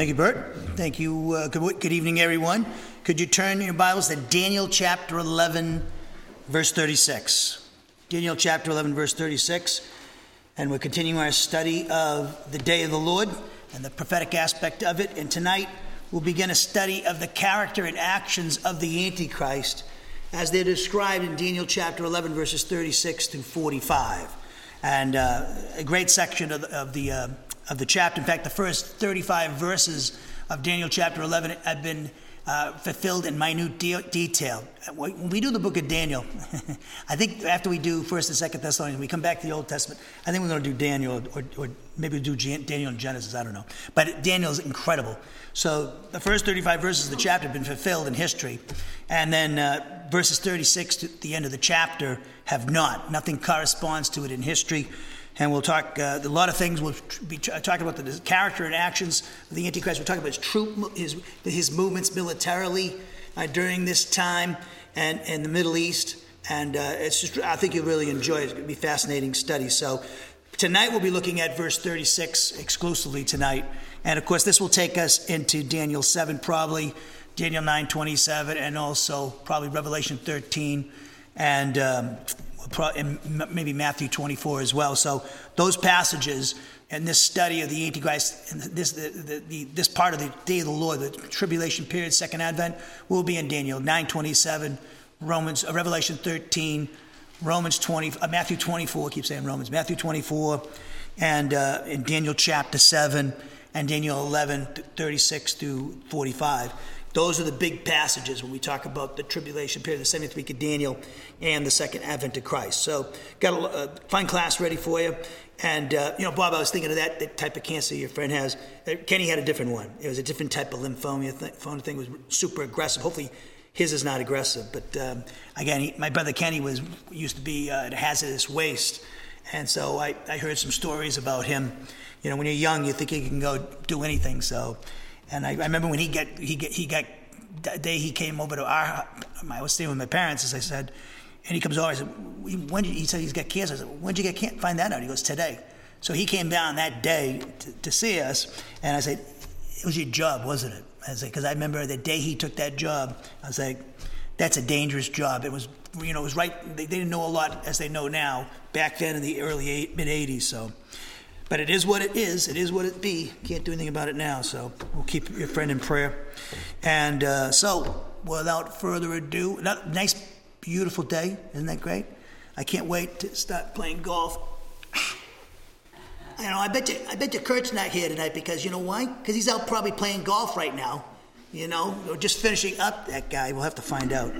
Thank you, Bert. Thank you. Uh, good, good evening, everyone. Could you turn your Bibles to Daniel chapter 11, verse 36? Daniel chapter 11, verse 36. And we're continuing our study of the day of the Lord and the prophetic aspect of it. And tonight we'll begin a study of the character and actions of the Antichrist as they're described in Daniel chapter 11, verses 36 through 45. And uh, a great section of the, of the uh, of the chapter. In fact, the first 35 verses of Daniel chapter 11 have been uh, fulfilled in minute de- detail. When we do the book of Daniel, I think after we do First and Second Thessalonians, we come back to the Old Testament. I think we're going to do Daniel, or, or maybe we'll do Daniel and Genesis. I don't know, but Daniel is incredible. So the first 35 verses of the chapter have been fulfilled in history, and then uh, verses 36 to the end of the chapter have not. Nothing corresponds to it in history and we'll talk uh, a lot of things. We'll be talking about the character and actions of the Antichrist. We'll talk about his troop, his, his movements militarily uh, during this time and in the Middle East. And uh, it's just, I think you'll really enjoy it. It's going to be fascinating study. So tonight we'll be looking at verse 36 exclusively tonight. And of course, this will take us into Daniel 7, probably Daniel 9, 27, and also probably Revelation 13 and um, maybe Matthew 24 as well. So those passages and this study of the Antichrist and this, the, the, the, this part of the day of the Lord, the tribulation period, second advent, will be in Daniel 9:27, Romans, uh, Revelation 13, Romans 20, uh, Matthew 24. I keep saying Romans, Matthew 24, and uh, in Daniel chapter 7 and Daniel 11, 36 through 45. Those are the big passages when we talk about the tribulation period, the 70th week of Daniel, and the second advent of Christ. So, got a uh, fine class ready for you. And, uh, you know, Bob, I was thinking of that, that type of cancer your friend has. Uh, Kenny had a different one. It was a different type of lymphoma. The thing was super aggressive. Hopefully, his is not aggressive. But um, again, he, my brother Kenny was used to be uh, a hazardous waste. And so I, I heard some stories about him. You know, when you're young, you think you can go do anything. So, and I, I remember when he got he get, he got that day he came over to our I was staying with my parents as I said, and he comes over. I said, when did, he said he's got cancer. I said, when did you get? Find that out. He goes today. So he came down that day to, to see us, and I said, it was your job, wasn't it? I said, because I remember the day he took that job. I was like, that's a dangerous job. It was, you know, it was right. They, they didn't know a lot as they know now back then in the early mid '80s. So but it is what it is. It is what it be. Can't do anything about it now. So we'll keep your friend in prayer. And uh, so, without further ado, nice, beautiful day. Isn't that great? I can't wait to start playing golf. You know, I bet you, I bet you Kurt's not here tonight because you know why? Because he's out probably playing golf right now. You know, or just finishing up that guy. We'll have to find out.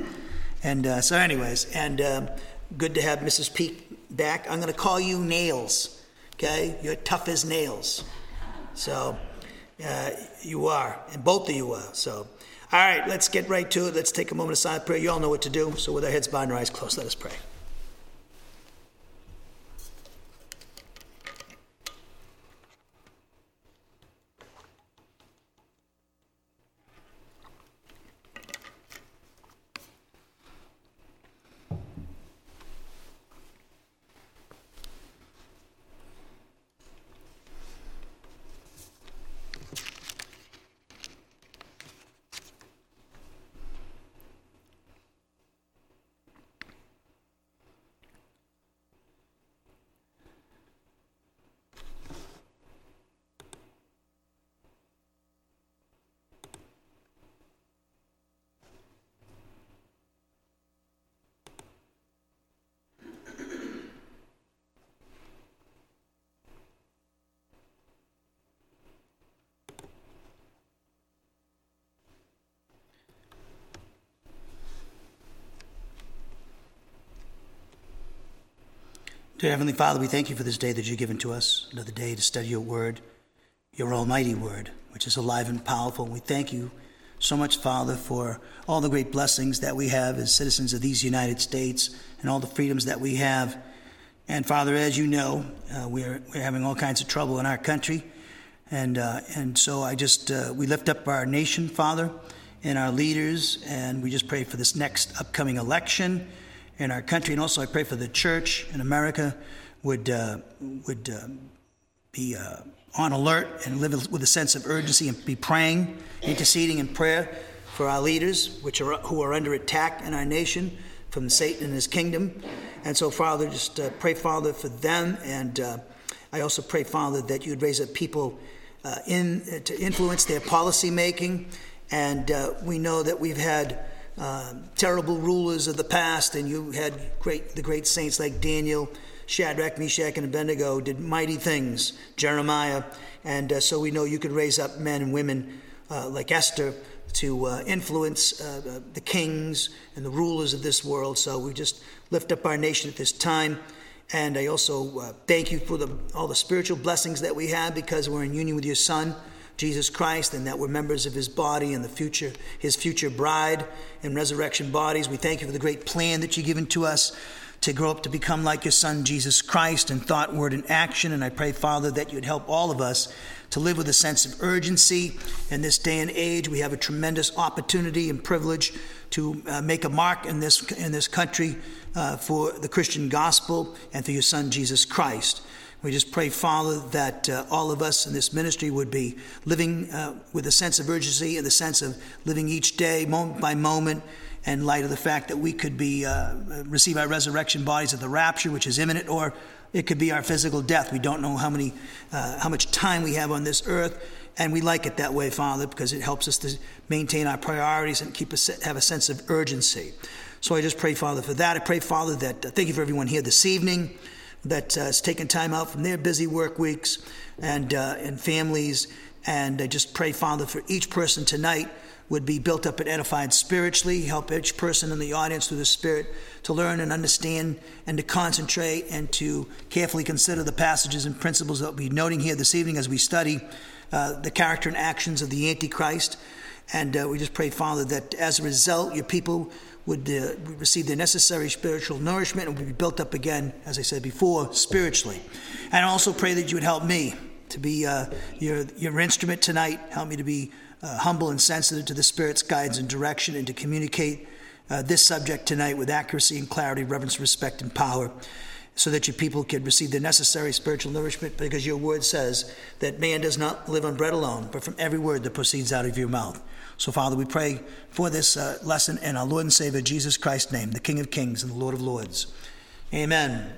And uh, so, anyways, and um, good to have Mrs. Peak back. I'm going to call you Nails. Okay? You're tough as nails. So uh, you are, and both of you are. So, all right, let's get right to it. Let's take a moment of silent prayer. You all know what to do. So, with our heads bowed and our eyes closed, let us pray. Dear Heavenly Father, we thank you for this day that you've given to us, another day to study your word, your almighty word, which is alive and powerful. We thank you so much, Father, for all the great blessings that we have as citizens of these United States and all the freedoms that we have. And Father, as you know, uh, we're, we're having all kinds of trouble in our country. And, uh, and so I just, uh, we lift up our nation, Father, and our leaders, and we just pray for this next upcoming election in our country. And also, I pray for the church in America would, uh, would uh, be uh, on alert and live with a sense of urgency and be praying, interceding in prayer for our leaders, which are who are under attack in our nation from Satan and his kingdom. And so, Father, just uh, pray, Father, for them. And uh, I also pray, Father, that you'd raise up people uh, in to influence their policy making. And we know that we've had uh, terrible rulers of the past, and you had great the great saints like Daniel Shadrach, Meshach, and Abednego did mighty things, Jeremiah. And uh, so we know you could raise up men and women uh, like Esther to uh, influence uh, the kings and the rulers of this world. So we just lift up our nation at this time. And I also uh, thank you for the, all the spiritual blessings that we have because we're in union with your Son. Jesus Christ and that we're members of his body and the future his future bride and resurrection bodies. We thank you for the great plan that you've given to us to grow up to become like your son, Jesus Christ, in thought, word, and action. And I pray, Father, that you'd help all of us to live with a sense of urgency. In this day and age, we have a tremendous opportunity and privilege to uh, make a mark in this, in this country uh, for the Christian gospel and for your son, Jesus Christ. We just pray, Father, that uh, all of us in this ministry would be living uh, with a sense of urgency and the sense of living each day, moment by moment, in light of the fact that we could be uh, receive our resurrection bodies at the rapture, which is imminent, or it could be our physical death. We don't know how many, uh, how much time we have on this earth, and we like it that way, Father, because it helps us to maintain our priorities and keep us have a sense of urgency. So I just pray, Father, for that. I pray, Father, that uh, thank you for everyone here this evening that uh, has taken time out from their busy work weeks and uh, and families, and I just pray, Father, for each person tonight would be built up and edified spiritually. Help each person in the audience through the Spirit to learn and understand and to concentrate and to carefully consider the passages and principles that we'll be noting here this evening as we study uh, the character and actions of the Antichrist. And uh, we just pray, Father, that as a result, your people would uh, receive the necessary spiritual nourishment and would be built up again, as I said before, spiritually. And I also pray that you would help me to be uh, your, your instrument tonight. Help me to be uh, humble and sensitive to the Spirit's guidance and direction, and to communicate uh, this subject tonight with accuracy and clarity, reverence, respect, and power, so that your people can receive the necessary spiritual nourishment, because your word says that man does not live on bread alone, but from every word that proceeds out of your mouth. So, Father, we pray for this uh, lesson in our Lord and Savior Jesus Christ's name, the King of Kings and the Lord of Lords. Amen.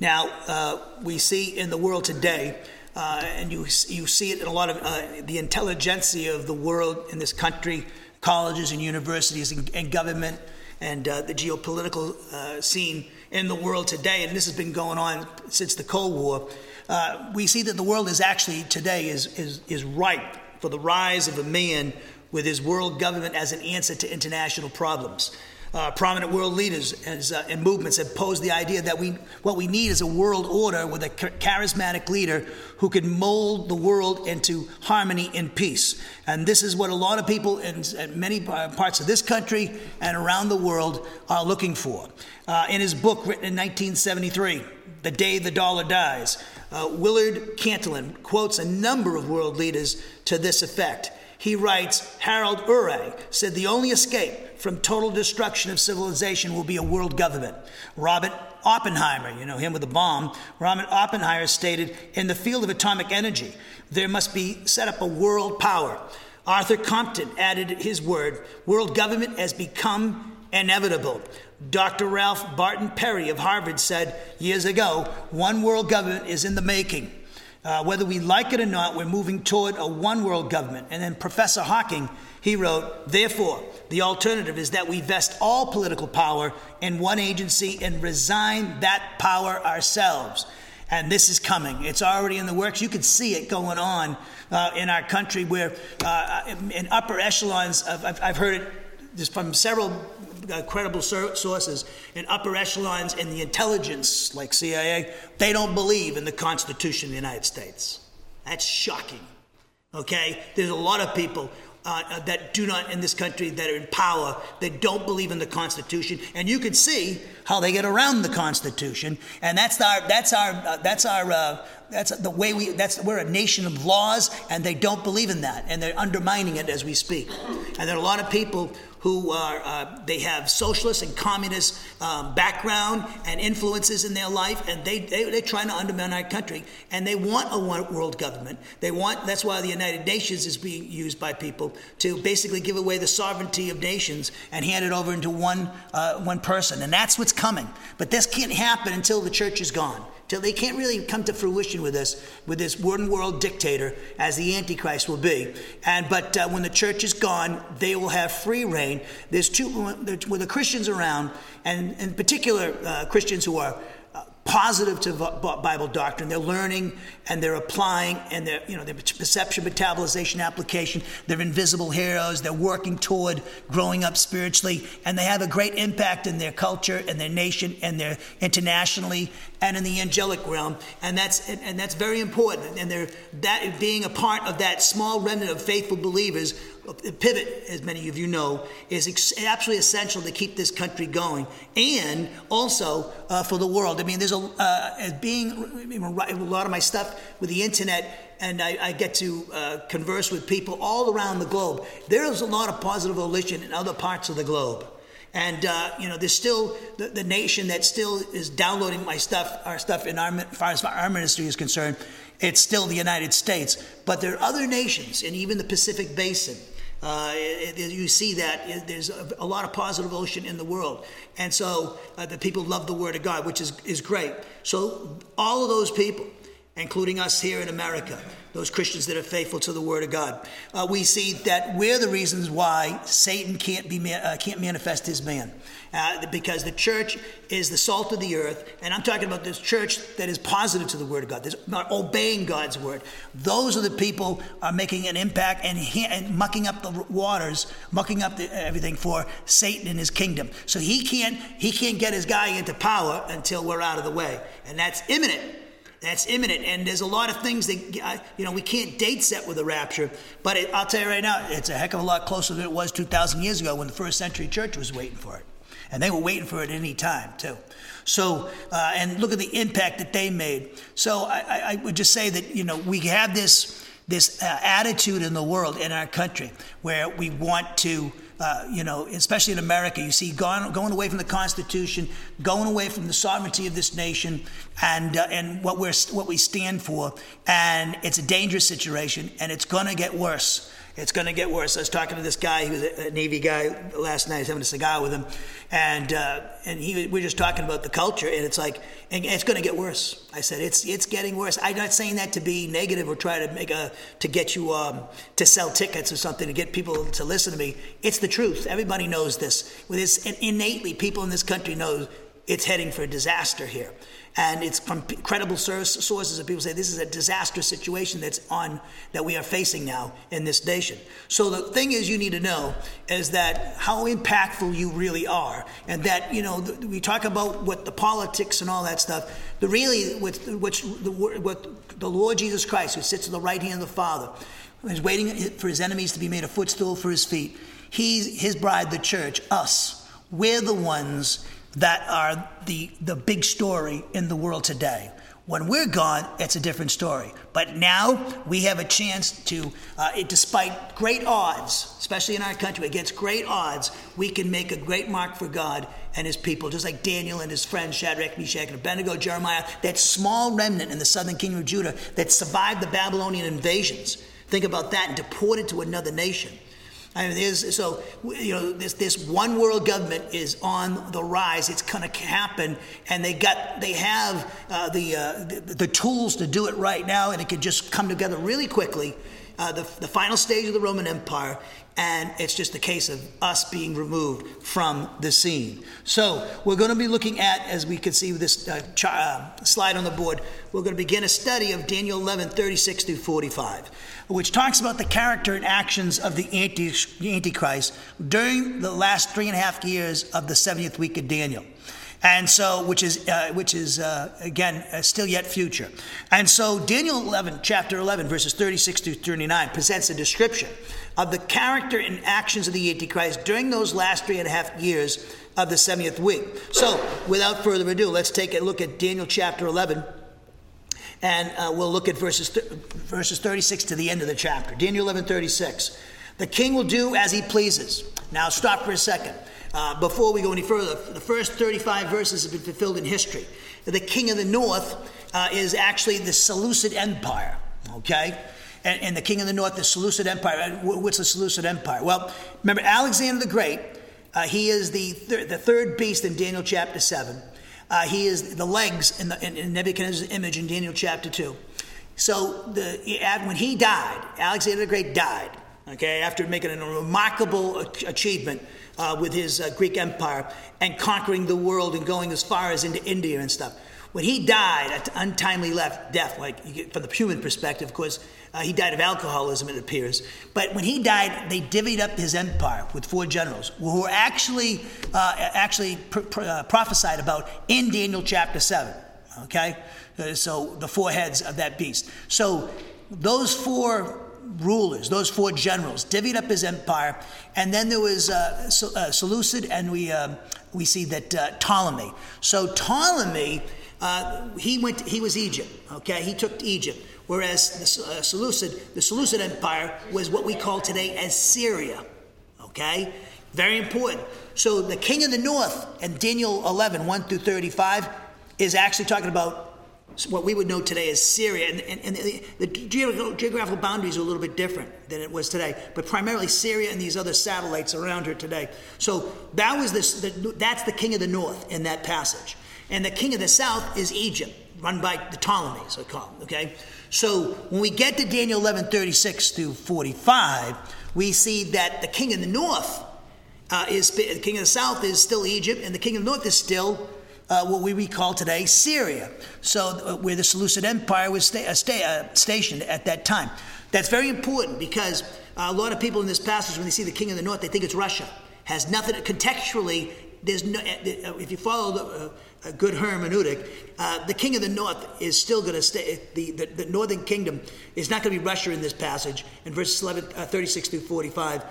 Now, uh, we see in the world today uh, and you, you see it in a lot of uh, the intelligentsia of the world in this country, colleges and universities and, and government, and uh, the geopolitical uh, scene in the world today. And this has been going on since the Cold War. Uh, we see that the world is actually today is, is, is ripe for the rise of a man with his world government as an answer to international problems uh, prominent world leaders as, uh, and movements have posed the idea that we, what we need is a world order with a charismatic leader who can mold the world into harmony and peace. And this is what a lot of people in, in many parts of this country and around the world are looking for. Uh, in his book written in 1973, The Day the Dollar Dies, uh, Willard Cantelon quotes a number of world leaders to this effect. He writes Harold Urey said the only escape from total destruction of civilization will be a world government. Robert Oppenheimer, you know him with the bomb, Robert Oppenheimer stated in the field of atomic energy, there must be set up a world power. Arthur Compton added his word world government has become inevitable. Dr. Ralph Barton Perry of Harvard said years ago, one world government is in the making. Uh, whether we like it or not, we're moving toward a one world government. And then Professor Hocking, he wrote, therefore, the alternative is that we vest all political power in one agency and resign that power ourselves. And this is coming. It's already in the works. You can see it going on uh, in our country where, uh, in upper echelons, of, I've, I've heard it just from several uh, credible sources in upper echelons in the intelligence, like CIA, they don't believe in the Constitution of the United States. That's shocking. Okay? There's a lot of people uh, uh, that do not in this country that are in power that don't believe in the Constitution, and you can see how they get around the Constitution, and that's our that's our uh, that's our uh, that's the way we that's we're a nation of laws, and they don't believe in that, and they're undermining it as we speak, and there are a lot of people who are uh, they have socialist and communist um, background and influences in their life, and they, they they're trying to undermine our country, and they want a one world government. They want that's why the United Nations is being used by people to basically give away the sovereignty of nations and hand it over into one uh, one person, and that's what's coming. But this can't happen until the church is gone till they can't really come to fruition with this with this one world dictator as the antichrist will be and but uh, when the church is gone they will have free reign there's two with the christians around and in particular uh, christians who are positive to Bible doctrine. They're learning and they're applying and they're, you know, their perception, metabolization, application. They're invisible heroes. They're working toward growing up spiritually and they have a great impact in their culture and their nation and their internationally and in the angelic realm. And that's, and that's very important. And they're, that being a part of that small remnant of faithful believers pivot, as many of you know, is ex- absolutely essential to keep this country going, and also uh, for the world. I mean, there's a uh, being a lot of my stuff with the internet, and I, I get to uh, converse with people all around the globe. There is a lot of positive volition in other parts of the globe. And uh, you know, there's still the, the, nation that still is downloading my stuff, our stuff in our, as far as our ministry is concerned. It's still the United States, but there are other nations, and even the Pacific Basin, uh, it, it, you see that there's a, a, lot of positive ocean in the world. And so uh, the people love the Word of God, which is, is great. So all of those people, including us here in America, those Christians that are faithful to the Word of God, uh, we see that we're the reasons why Satan can't, be, uh, can't manifest his man uh, because the church is the salt of the earth. And I'm talking about this church that is positive to the word of God, that's not obeying God's word. Those are the people are making an impact and, and mucking up the waters, mucking up the, everything for Satan and his kingdom. So he can't he can't get his guy into power until we're out of the way, and that's imminent. That's imminent, and there's a lot of things that you know we can't date set with the rapture. But it, I'll tell you right now, it's a heck of a lot closer than it was 2,000 years ago when the first century church was waiting for it and they were waiting for it any time too. So, uh, and look at the impact that they made. So, I, I, would just say that you know we have this this uh, attitude in the world in our country where we want to. Uh, you know, especially in America, you see gone, going away from the Constitution, going away from the sovereignty of this nation, and uh, and what we're what we stand for, and it's a dangerous situation, and it's going to get worse. It's going to get worse. I was talking to this guy, he was a Navy guy last night. I was having a cigar with him, and uh, and he we were just talking about the culture, and it's like, and it's going to get worse. I said it's it's getting worse. I'm not saying that to be negative or try to make a to get you um, to sell tickets or something to get people to listen to me. It's the truth. Everybody knows this. With this innately, people in this country know it's heading for a disaster here and it's from credible sources that people say this is a disastrous situation that's on that we are facing now in this nation. So the thing is you need to know is that how impactful you really are. And that you know the, we talk about what the politics and all that stuff. The really what, which the, what the lord jesus christ who sits at the right hand of the father is waiting for his enemies to be made a footstool for his feet he's his bride the church us we're the ones that are the, the big story in the world today. When we're gone, it's a different story. But now we have a chance to, uh, it, despite great odds, especially in our country, against great odds, we can make a great mark for God and his people, just like Daniel and his friends, Shadrach, Meshach, and Abednego, Jeremiah, that small remnant in the southern kingdom of Judah that survived the Babylonian invasions. Think about that and deported to another nation. I mean, so you know, this this one world government is on the rise. It's going to happen, and they got they have uh, the, uh, the, the tools to do it right now, and it could just come together really quickly. Uh, the, the final stage of the Roman Empire, and it's just a case of us being removed from the scene. So we're going to be looking at, as we can see with this uh, uh, slide on the board, we're going to begin a study of Daniel 11, 36 through 45 which talks about the character and actions of the Antichrist during the last three and a half years of the 70th week of Daniel. And so, which is, uh, which is uh, again, uh, still yet future. And so, Daniel 11, chapter 11, verses 36 to 39, presents a description of the character and actions of the Antichrist during those last three and a half years of the 70th week. So, without further ado, let's take a look at Daniel chapter 11 and uh, we'll look at verses, th- verses 36 to the end of the chapter. Daniel 11 36. The king will do as he pleases. Now, stop for a second. Uh, before we go any further, the first 35 verses have been fulfilled in history. The king of the north uh, is actually the Seleucid Empire, okay? And, and, the king of the north, the Seleucid Empire. What's the Seleucid Empire? Well, remember Alexander the Great, uh, he is the, thir- the third beast in Daniel chapter 7. Uh, he is the legs in, the, in, in Nebuchadnezzar's image in Daniel chapter 2. So the, when he died, Alexander the Great died, okay, after making a remarkable achievement uh, with his uh, Greek empire and conquering the world and going as far as into India and stuff. When he died, at untimely left death, like from the human perspective, of course, uh, he died of alcoholism, it appears. But when he died, they divvied up his empire with four generals who were actually, uh, actually pr- pr- uh, prophesied about in Daniel chapter 7. Okay? Uh, so the four heads of that beast. So those four rulers, those four generals, divvied up his empire, and then there was uh, uh, Seleucid, and we um, we see that uh, Ptolemy. So Ptolemy, uh, he went. he was Egypt. Okay, he took Egypt. Whereas the uh, Seleucid, the Seleucid Empire was what we call today as Syria. Okay? Very important. So the king of the north in Daniel 11, 1 through 35, is actually talking about what we would know today as Syria. And, and, and the, the, geographical boundaries are a little bit different than it was today, but primarily Syria and these other satellites around her today. So that was this, the, that's the king of the north in that passage. And the king of the south is Egypt, run by the Ptolemies, I call them, okay? So when we get to Daniel 11 36 through 45, we see that the king of the north uh, is, the king of the south is still Egypt, and the king of the north is still uh, what we recall today Syria. So uh, where the Seleucid Empire was sta- uh, sta- uh, stationed at that time. That's very important because a lot of people in this passage, when they see the king of the north, they think it's Russia. Has nothing contextually. There's no. If you follow the a good hermeneutic, uh, the king of the north is still going to stay, the, the, the, northern kingdom is not going to be Russia in this passage. In verses 11, uh, 36 through 45,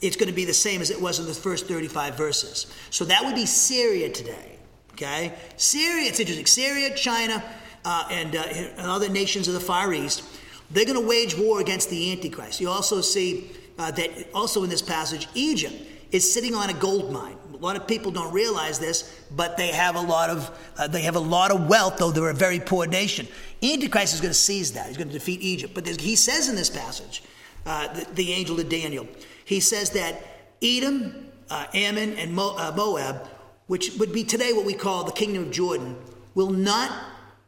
it's going to be the same as it was in the first 35 verses. So that would be Syria today. Okay? Syria, it's interesting. Syria, China, uh, and, uh, and, other nations of the Far East, they're going to wage war against the Antichrist. You also see uh, that also in this passage, Egypt is sitting on a gold mine. A lot of people don't realize this, but they have a lot of uh, they have a lot of wealth, though they're a very poor nation. Antichrist is going to seize that. He's going to defeat Egypt. But he says in this passage, uh, the, the, angel of Daniel, he says that Edom, uh, Ammon, and Mo, uh, Moab, which would be today what we call the kingdom of Jordan, will not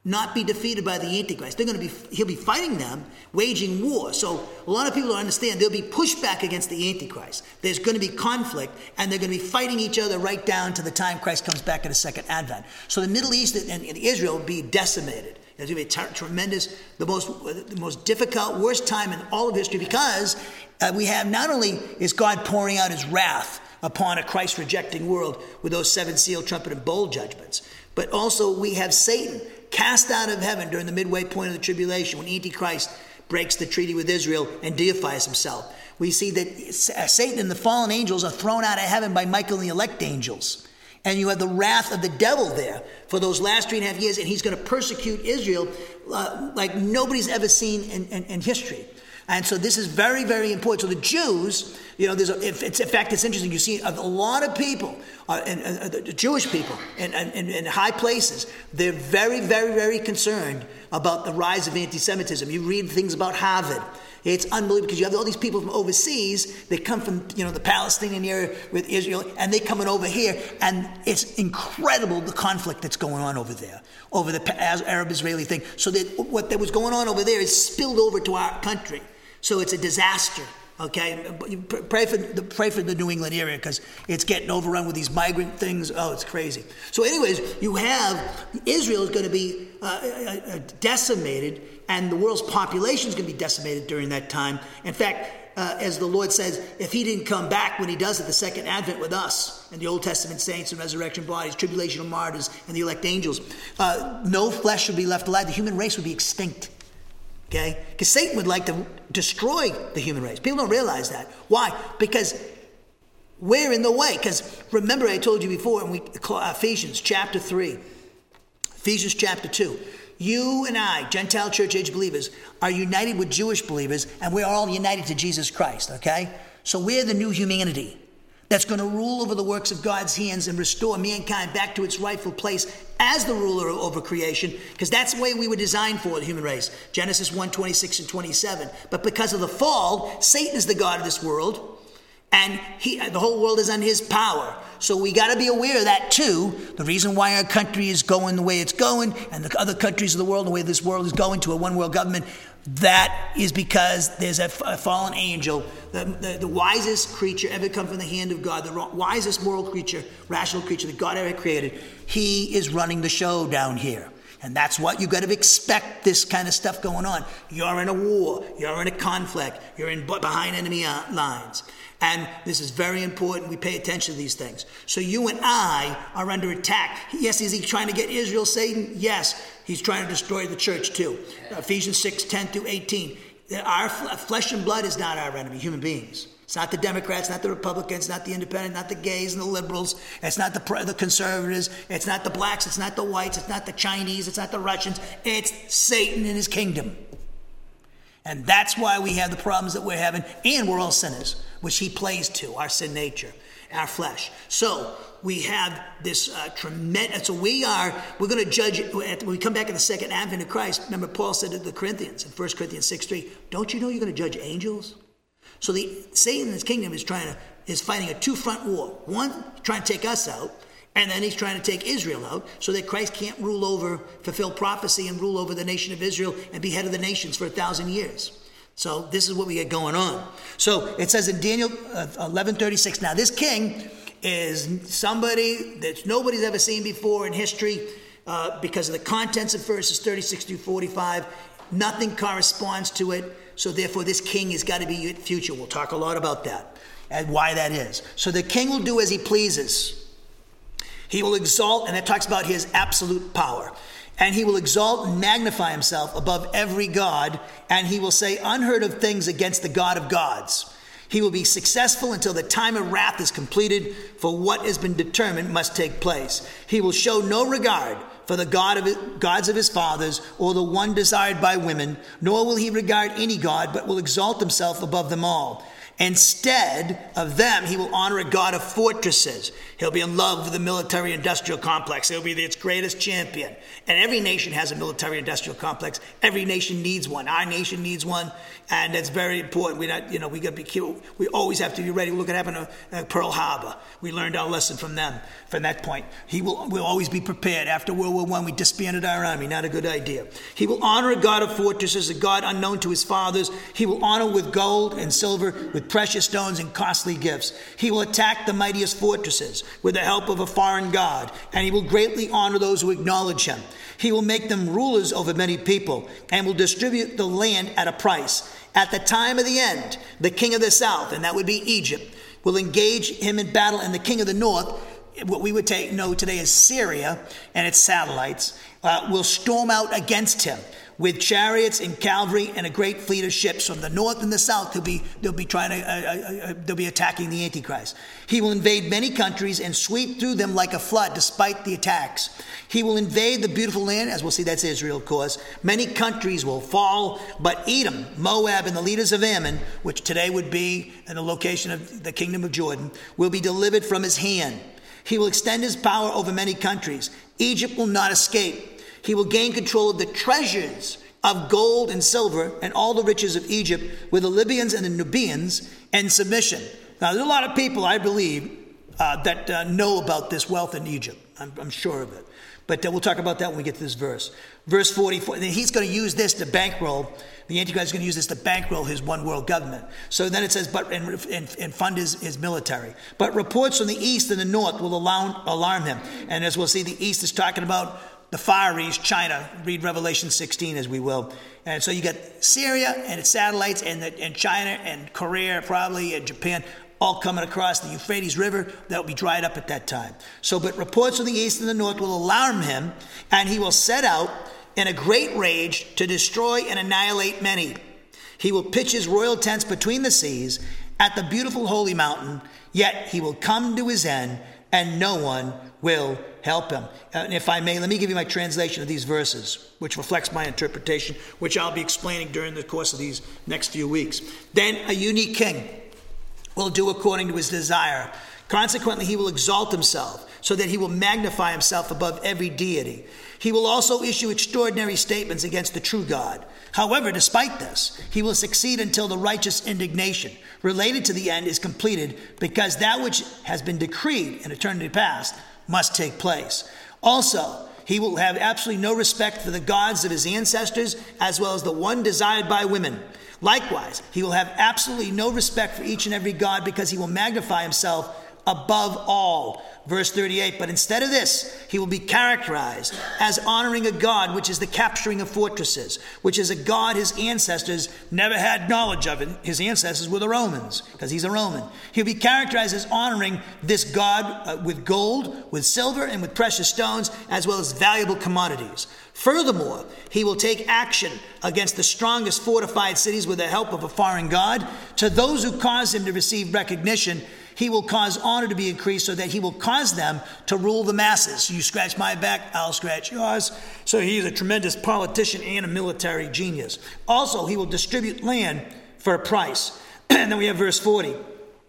not be defeated by the Antichrist. They're going to be, he'll be fighting them, waging war. So a lot of people don't understand there'll be pushback against the Antichrist. There's going to be conflict, and they're going to be fighting each other right down to the time Christ comes back in the second advent. So the Middle East and, Israel will be decimated. It's going to be tremendous, the most, the most difficult, worst time in all of history because uh, we have not only is God pouring out his wrath upon a Christ rejecting world with those seven seal, trumpet, and bowl judgments, but also we have Satan cast out of heaven during the midway point of the tribulation when Antichrist breaks the treaty with Israel and deifies himself. We see that uh, Satan and the fallen angels are thrown out of heaven by Michael and the elect angels. And you have the wrath of the devil there for those last three and a half years, and he's going to persecute Israel uh, like nobody's ever seen in, in, in history. And so this is very, very important. So the Jews, you know, there's a, it's, in fact, it's interesting. You see a lot of people, uh, and, uh, Jewish people, in, in, in, high places, they're very, very, very concerned about the rise of anti-Semitism. You read things about Harvard. It's unbelievable because you have all these people from overseas. They come from you know the Palestinian area with Israel, and they're coming over here, and it's incredible the conflict that's going on over there over the Arab-Israeli thing. So that what that was going on over there is spilled over to our country. So it's a disaster. Okay, pray for the pray for the New England area because it's getting overrun with these migrant things. Oh, it's crazy. So, anyways, you have Israel is going to be uh, uh, uh, decimated, and the world's population is going to be decimated during that time. In fact, uh, as the Lord says, if He didn't come back when He does at the second advent with us and the Old Testament saints and resurrection bodies, tribulational martyrs, and the elect angels, uh, no flesh would be left alive. The human race would be extinct. Okay? Because Satan would like to destroy the human race. People don't realize that. Why? Because we're in the way. Because remember, I told you before in we, Ephesians chapter 3, Ephesians chapter 2. You and I, Gentile church age believers, are united with Jewish believers, and we're all united to Jesus Christ, okay? So we're the new humanity that's going to rule over the works of God's hands and restore mankind back to its rightful place as the ruler over creation, because that's the way we were designed for the human race. Genesis 1 26 and 27. But because of the fall, Satan is the God of this world, and he, the whole world is under his power. So we got to be aware of that too. The reason why our country is going the way it's going, and the other countries of the world, the way this world is going to a one world government, that is because there's a, fallen angel, the, the, the, wisest creature ever come from the hand of God, the wisest moral creature, rational creature that God ever created. He is running the show down here. And that's what you got to expect this kind of stuff going on. You're in a war, you're in a conflict, you're in behind enemy uh, lines. And this is very important. We pay attention to these things. So you and I are under attack. Yes, is he trying to get Israel, Satan? Yes, he's trying to destroy the church too. Ephesians 6 10 through 18. Our uh, flesh and blood is not our enemy, human beings. It's not the Democrats, not the Republicans, not the independent, not the gays and the liberals. It's not the, the conservatives. It's not the blacks. It's not the whites. It's not the Chinese. It's not the Russians. It's Satan and his kingdom. And that's why we have the problems that we're having. And we're all sinners which he plays to, our sin nature, our flesh. So we have this uh, tremendous, so we are, we're going to judge, when we come back in the second advent of Christ, remember Paul said to the Corinthians in 1 Corinthians 6 3, don't you know you're going to judge angels? So the Satan's kingdom is trying to, is fighting a two front war. One, trying to take us out, and then he's trying to take Israel out so that Christ can't rule over, fulfill prophecy and rule over the nation of Israel and be head of the nations for a thousand years. So this is what we get going on. So it says in Daniel uh, 11:36. Now this king is somebody that nobody's ever seen before in history uh, because of the contents of verses 36 through 45. Nothing corresponds to it. So therefore, this king has got to be future. We'll talk a lot about that and why that is. So the king will do as he pleases. He will exalt, and it talks about his absolute power and he will exalt and magnify himself above every God, and he will say unheard of things against the God of gods. He will be successful until the time of wrath is completed, for what has been determined must take place. He will show no regard for the God of gods of his fathers or the one desired by women, nor will he regard any God, but will exalt himself above them all. Instead of them, he will honor a God of fortresses. He'll be in love with the military industrial complex. He'll be its greatest champion. And every nation has a military industrial complex. Every nation needs one. Our nation needs one, and that's very important. We're not, you know, we got to be careful. We always have to be ready. Look at what happened at Pearl Harbor. We learned our lesson from them. From that point, he will will always be prepared. After World War One, we disbanded our army. Not a good idea. He will honor a God of fortresses, a God unknown to his fathers. He will honor with gold and silver, with precious stones and costly gifts. He will attack the mightiest fortresses with the help of a foreign god, and he will greatly honor those who acknowledge him. He will make them rulers over many people and will distribute the land at a price. At the time of the end, the king of the south, and that would be Egypt, will engage him in battle, and the king of the north, what we would take, know today as Syria and its satellites, uh, will storm out against him with chariots and cavalry and a great fleet of ships from the north and the south. They'll be, they'll be trying to, uh, uh, uh, they'll be attacking the Antichrist. He will invade many countries and sweep through them like a flood despite the attacks. He will invade the beautiful land, as we'll see, that's Israel, of course. Many countries will fall, but Edom, Moab, and the leaders of Ammon, which today would be in the location of the kingdom of Jordan, will be delivered from his hand. He will extend his power over many countries. Egypt will not escape. He will gain control of the treasures of gold and silver and all the riches of Egypt with the Libyans and the Nubians in submission. Now, there's a lot of people, I believe, uh, that uh, know about this wealth in Egypt. I'm, I'm sure of it. But uh, we'll talk about that when we get to this verse. Verse 44, he's going to use this to bankroll, the Antichrist is going to use this to bankroll his one world government. So then it says, but and, and, and fund his, his military. But reports from the east and the north will alarm, alarm him. And as we'll see, the east is talking about the Far East, China. Read Revelation 16 as we will. And so you got Syria and its satellites, and, the, and China and Korea, probably, and Japan, all coming across the Euphrates River that will be dried up at that time. So, but reports from the east and the north will alarm him, and he will set out in a great rage to destroy and annihilate many. He will pitch his royal tents between the seas at the beautiful holy mountain, yet he will come to his end, and no one will help him. And if I may, let me give you my translation of these verses, which reflects my interpretation, which I'll be explaining during the course of these next few weeks. Then a unique king will do according to his desire. Consequently, he will exalt himself so that he will magnify himself above every deity. He will also issue extraordinary statements against the true God. However, despite this, he will succeed until the righteous indignation related to the end is completed because that which has been decreed in eternity past must take place. Also, he will have absolutely no respect for the gods of his ancestors as well as the one desired by women. Likewise, he will have absolutely no respect for each and every god because he will magnify himself above all. Verse 38 But instead of this, he will be characterized as honoring a God, which is the capturing of fortresses, which is a God his ancestors never had knowledge of. It. His ancestors were the Romans, because he's a Roman. He'll be characterized as honoring this God uh, with gold, with silver, and with precious stones, as well as valuable commodities. Furthermore, he will take action against the strongest fortified cities with the help of a foreign God. To those who cause him to receive recognition, he will cause honor to be increased so that he will cause them to rule the masses. You scratch my back, I'll scratch yours. So he's a tremendous politician and a military genius. Also, he will distribute land for a price. and then we have verse 40.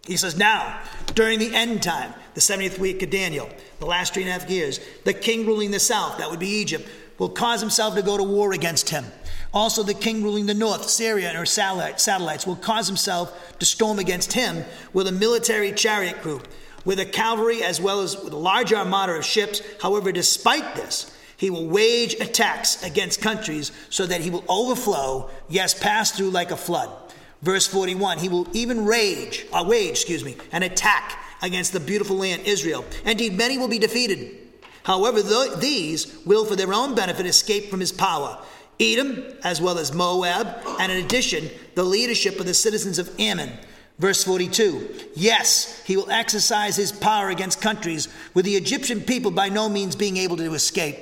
He says, Now, during the end time, the 70th week of Daniel, the last three and a half years, the king ruling the south, that would be Egypt, will cause himself to go to war against him. Also, the king ruling the north, Syria and her satellites, will cause himself to storm against him with a military chariot group, with a cavalry as well as with a large armada of ships. However, despite this, he will wage attacks against countries so that he will overflow, yes, pass through like a flood. Verse 41, he will even rage, uh, wage, excuse me, an attack against the beautiful land Israel. Indeed, many will be defeated. However, th- these will, for their own benefit, escape from his power. Edom, as well as Moab, and in addition, the leadership of the citizens of Ammon. Verse 42 Yes, he will exercise his power against countries, with the Egyptian people by no means being able to escape.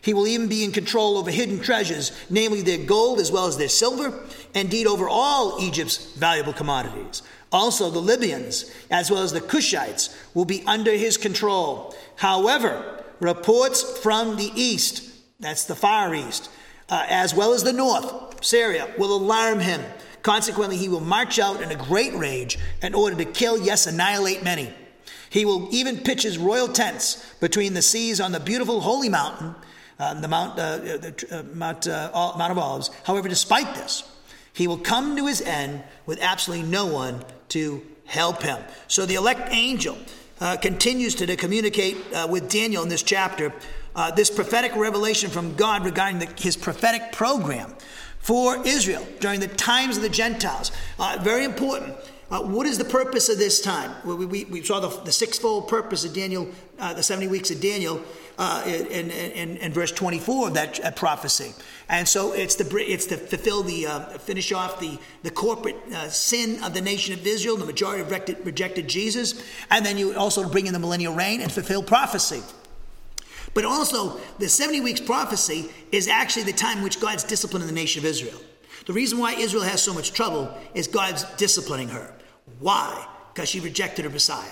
He will even be in control over hidden treasures, namely their gold as well as their silver, indeed over all Egypt's valuable commodities. Also, the Libyans, as well as the Cushites, will be under his control. However, reports from the east, that's the Far East, uh, as well as the north, Syria, will alarm him. Consequently, he will march out in a great rage in order to kill, yes, annihilate many. He will even pitch his royal tents between the seas on the beautiful holy mountain, uh, the Mount, uh, the, uh, Mount, uh, Mount of Olives. However, despite this, he will come to his end with absolutely no one to help him. So the elect angel uh, continues to, to communicate with Daniel in this chapter uh, this prophetic revelation from God regarding the, his prophetic program for Israel during the times of the Gentiles. Uh, very important. Uh, what is the purpose of this time? We, we, we saw the, the, sixfold purpose of Daniel, uh, the 70 weeks of Daniel, uh, in, in, in, verse 24 of that uh, prophecy. And so it's to, it's to fulfill the, uh, finish off the, the corporate uh, sin of the nation of Israel. The majority rejected, rejected Jesus. And then you also bring in the millennial reign and fulfill prophecy. But also, the 70 weeks prophecy is actually the time which God's disciplining the nation of Israel. The reason why Israel has so much trouble is God's disciplining her. Why? Because she rejected her Messiah.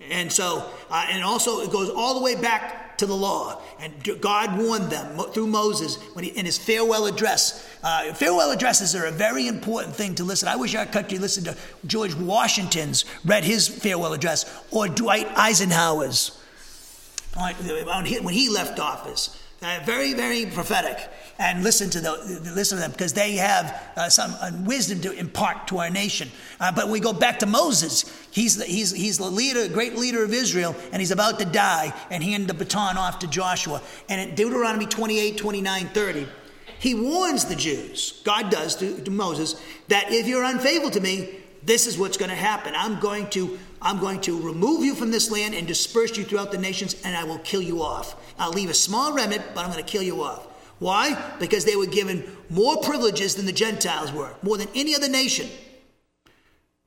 And so, uh, and also it goes all the way back to the law. And God warned them through Moses when he, in his farewell address. Uh, farewell addresses are a very important thing to listen. I wish our country listened to George Washington's, read his farewell address, or Dwight Eisenhower's when he left office. Uh, very, very prophetic, and listen to the listen to them because they have uh, some uh, wisdom to impart to our nation. Uh, but we go back to Moses. He's the, he's he's the leader, great leader of Israel, and he's about to die and hand the baton off to Joshua. And in Deuteronomy 28, 29, 30, he warns the Jews. God does to, to Moses that if you're unfaithful to me, this is what's going to happen. I'm going to I'm going to remove you from this land and disperse you throughout the nations, and I will kill you off. I'll leave a small remnant, but I'm going to kill you off. Why? Because they were given more privileges than the Gentiles were, more than any other nation.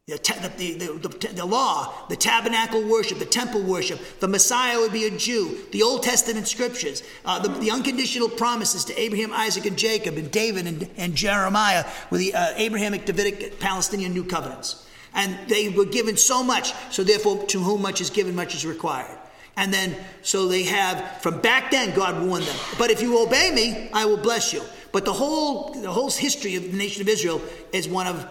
The, the, the, the, law, the tabernacle worship, the temple worship, the Messiah would be a Jew, the Old Testament scriptures, uh, the, unconditional promises to Abraham, Isaac, and Jacob, and David and, and Jeremiah with the uh, Abrahamic, Davidic, Palestinian New Covenants. And they were given so much, so therefore, to whom much is given, much is required. And then, so they have, from back then, God warned them. But if you obey me, I will bless you. But the whole, the whole history of the nation of Israel is one of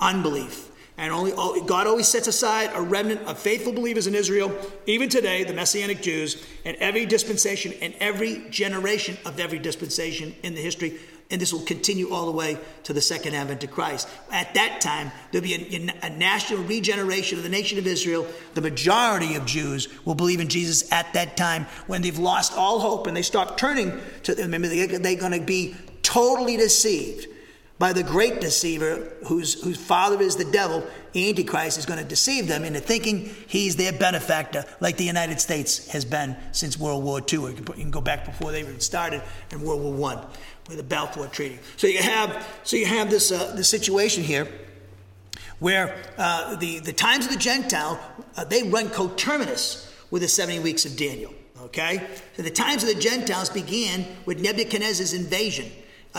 unbelief. And only oh, God always sets aside a remnant of faithful believers in Israel, even today, the Messianic Jews, and every dispensation and every generation of every dispensation in the history. And this will continue all the way to the second advent of Christ. At that time, there'll be a, a national regeneration of the nation of Israel. The majority of Jews will believe in Jesus at that time when they've lost all hope and they start turning to, remember, they're going to be totally deceived by the great deceiver whose, whose father is the devil, Antichrist is going to deceive them into thinking he's their benefactor, like the United States has been since World War II. You can go back before they even started in World War I with the Balfour Treaty. So you have, so you have this, uh, this situation here where uh, the, the times of the Gentile, uh, they run coterminous with the 70 weeks of Daniel. Okay? So the times of the Gentiles began with Nebuchadnezzar's invasion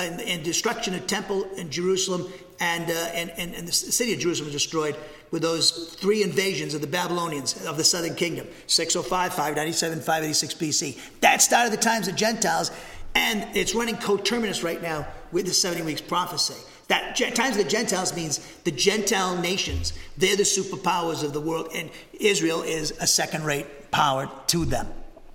and, and, destruction of temple in Jerusalem and, uh, and, and, and, the city of Jerusalem was destroyed with those three invasions of the Babylonians of the southern kingdom 605, 597, 586 BC. That started the times of Gentiles, and it's running coterminous right now with the 70 weeks prophecy. That times of the Gentiles means the Gentile nations. They're the superpowers of the world, and Israel is a second rate power to them.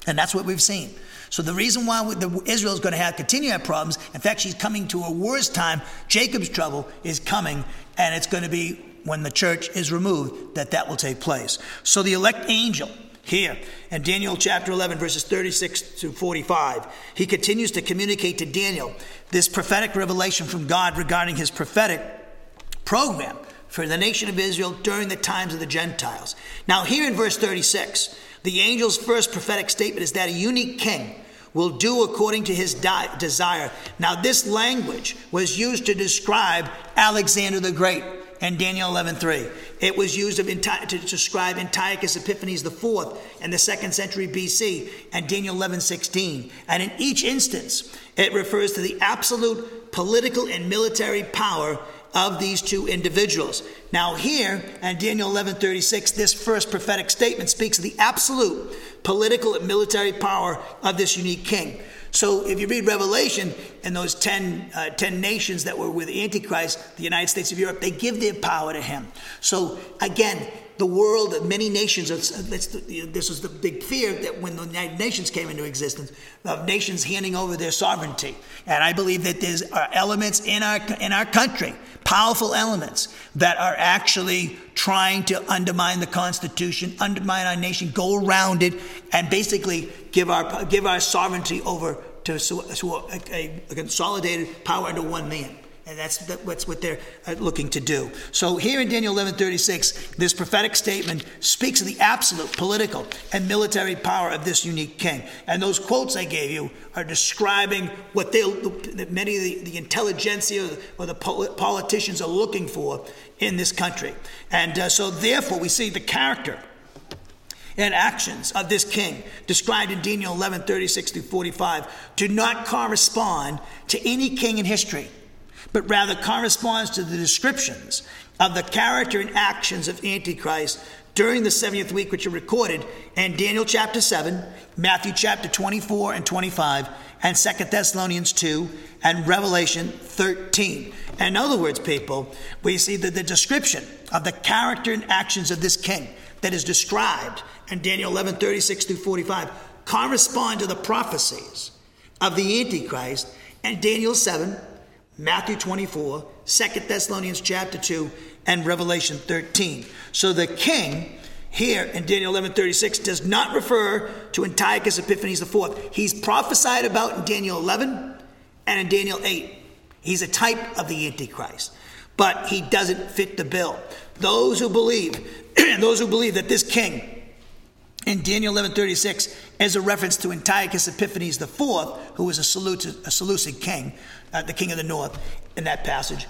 And that's what we've seen. So the reason why Israel is going to have continue to have problems, in fact, she's coming to a worse time. Jacob's trouble is coming, and it's going to be when the church is removed that that will take place. So the elect angel here in Daniel chapter 11, verses 36 to 45, he continues to communicate to Daniel this prophetic revelation from God regarding his prophetic program for the nation of Israel during the times of the Gentiles. Now, here in verse 36, the angel's first prophetic statement is that a unique king will do according to his di- desire. Now, this language was used to describe Alexander the Great in Daniel 11:3. It was used to describe Antiochus Epiphanes IV in the second century BC and Daniel 11:16. And in each instance, it refers to the absolute political and military power of these two individuals. Now, here in Daniel 11:36, this first prophetic statement speaks of the absolute political and military power of this unique king. So, if you read Revelation and those 10, uh, 10 nations that were with Antichrist, the United States of Europe, they give their power to him. So, again, the world, many nations, this was the big fear that when the United Nations came into existence, of nations handing over their sovereignty. And I believe that there's uh, elements in our, in our country, powerful elements, that are actually trying to undermine the Constitution, undermine our nation, go around it, and basically give our, give our sovereignty over to, to a, a, a consolidated power under one man. And that's, that's what they're uh, looking to do. So here in Daniel 11:36, this prophetic statement speaks of the absolute political and military power of this unique king. And those quotes I gave you are describing what they many of the, the intelligentsia or the politicians are looking for in this country. And uh, so therefore we see the character and actions of this king described in Daniel 11:36 through 45 do not correspond to any king in history but rather corresponds to the descriptions of the character and actions of Antichrist during the 70th week, which are recorded in Daniel chapter 7, Matthew chapter 24 and 25, and 2 Thessalonians 2, and Revelation 13. in other words, people, we see that the description of the character and actions of this king that is described in Daniel 11, 36 through 45 correspond to the prophecies of the Antichrist and Daniel 7, Matthew 24, 2 Thessalonians chapter 2, and Revelation 13. So the king here in Daniel 11 36 does not refer to Antiochus Epiphanes IV. He's prophesied about in Daniel 11 and in Daniel 8. He's a type of the Antichrist, but he doesn't fit the bill. Those who believe, those who believe that this king in Daniel 11:36 is a reference to Antiochus Epiphanes IV, who was a Seleucid king, uh, the king of the north, in that passage.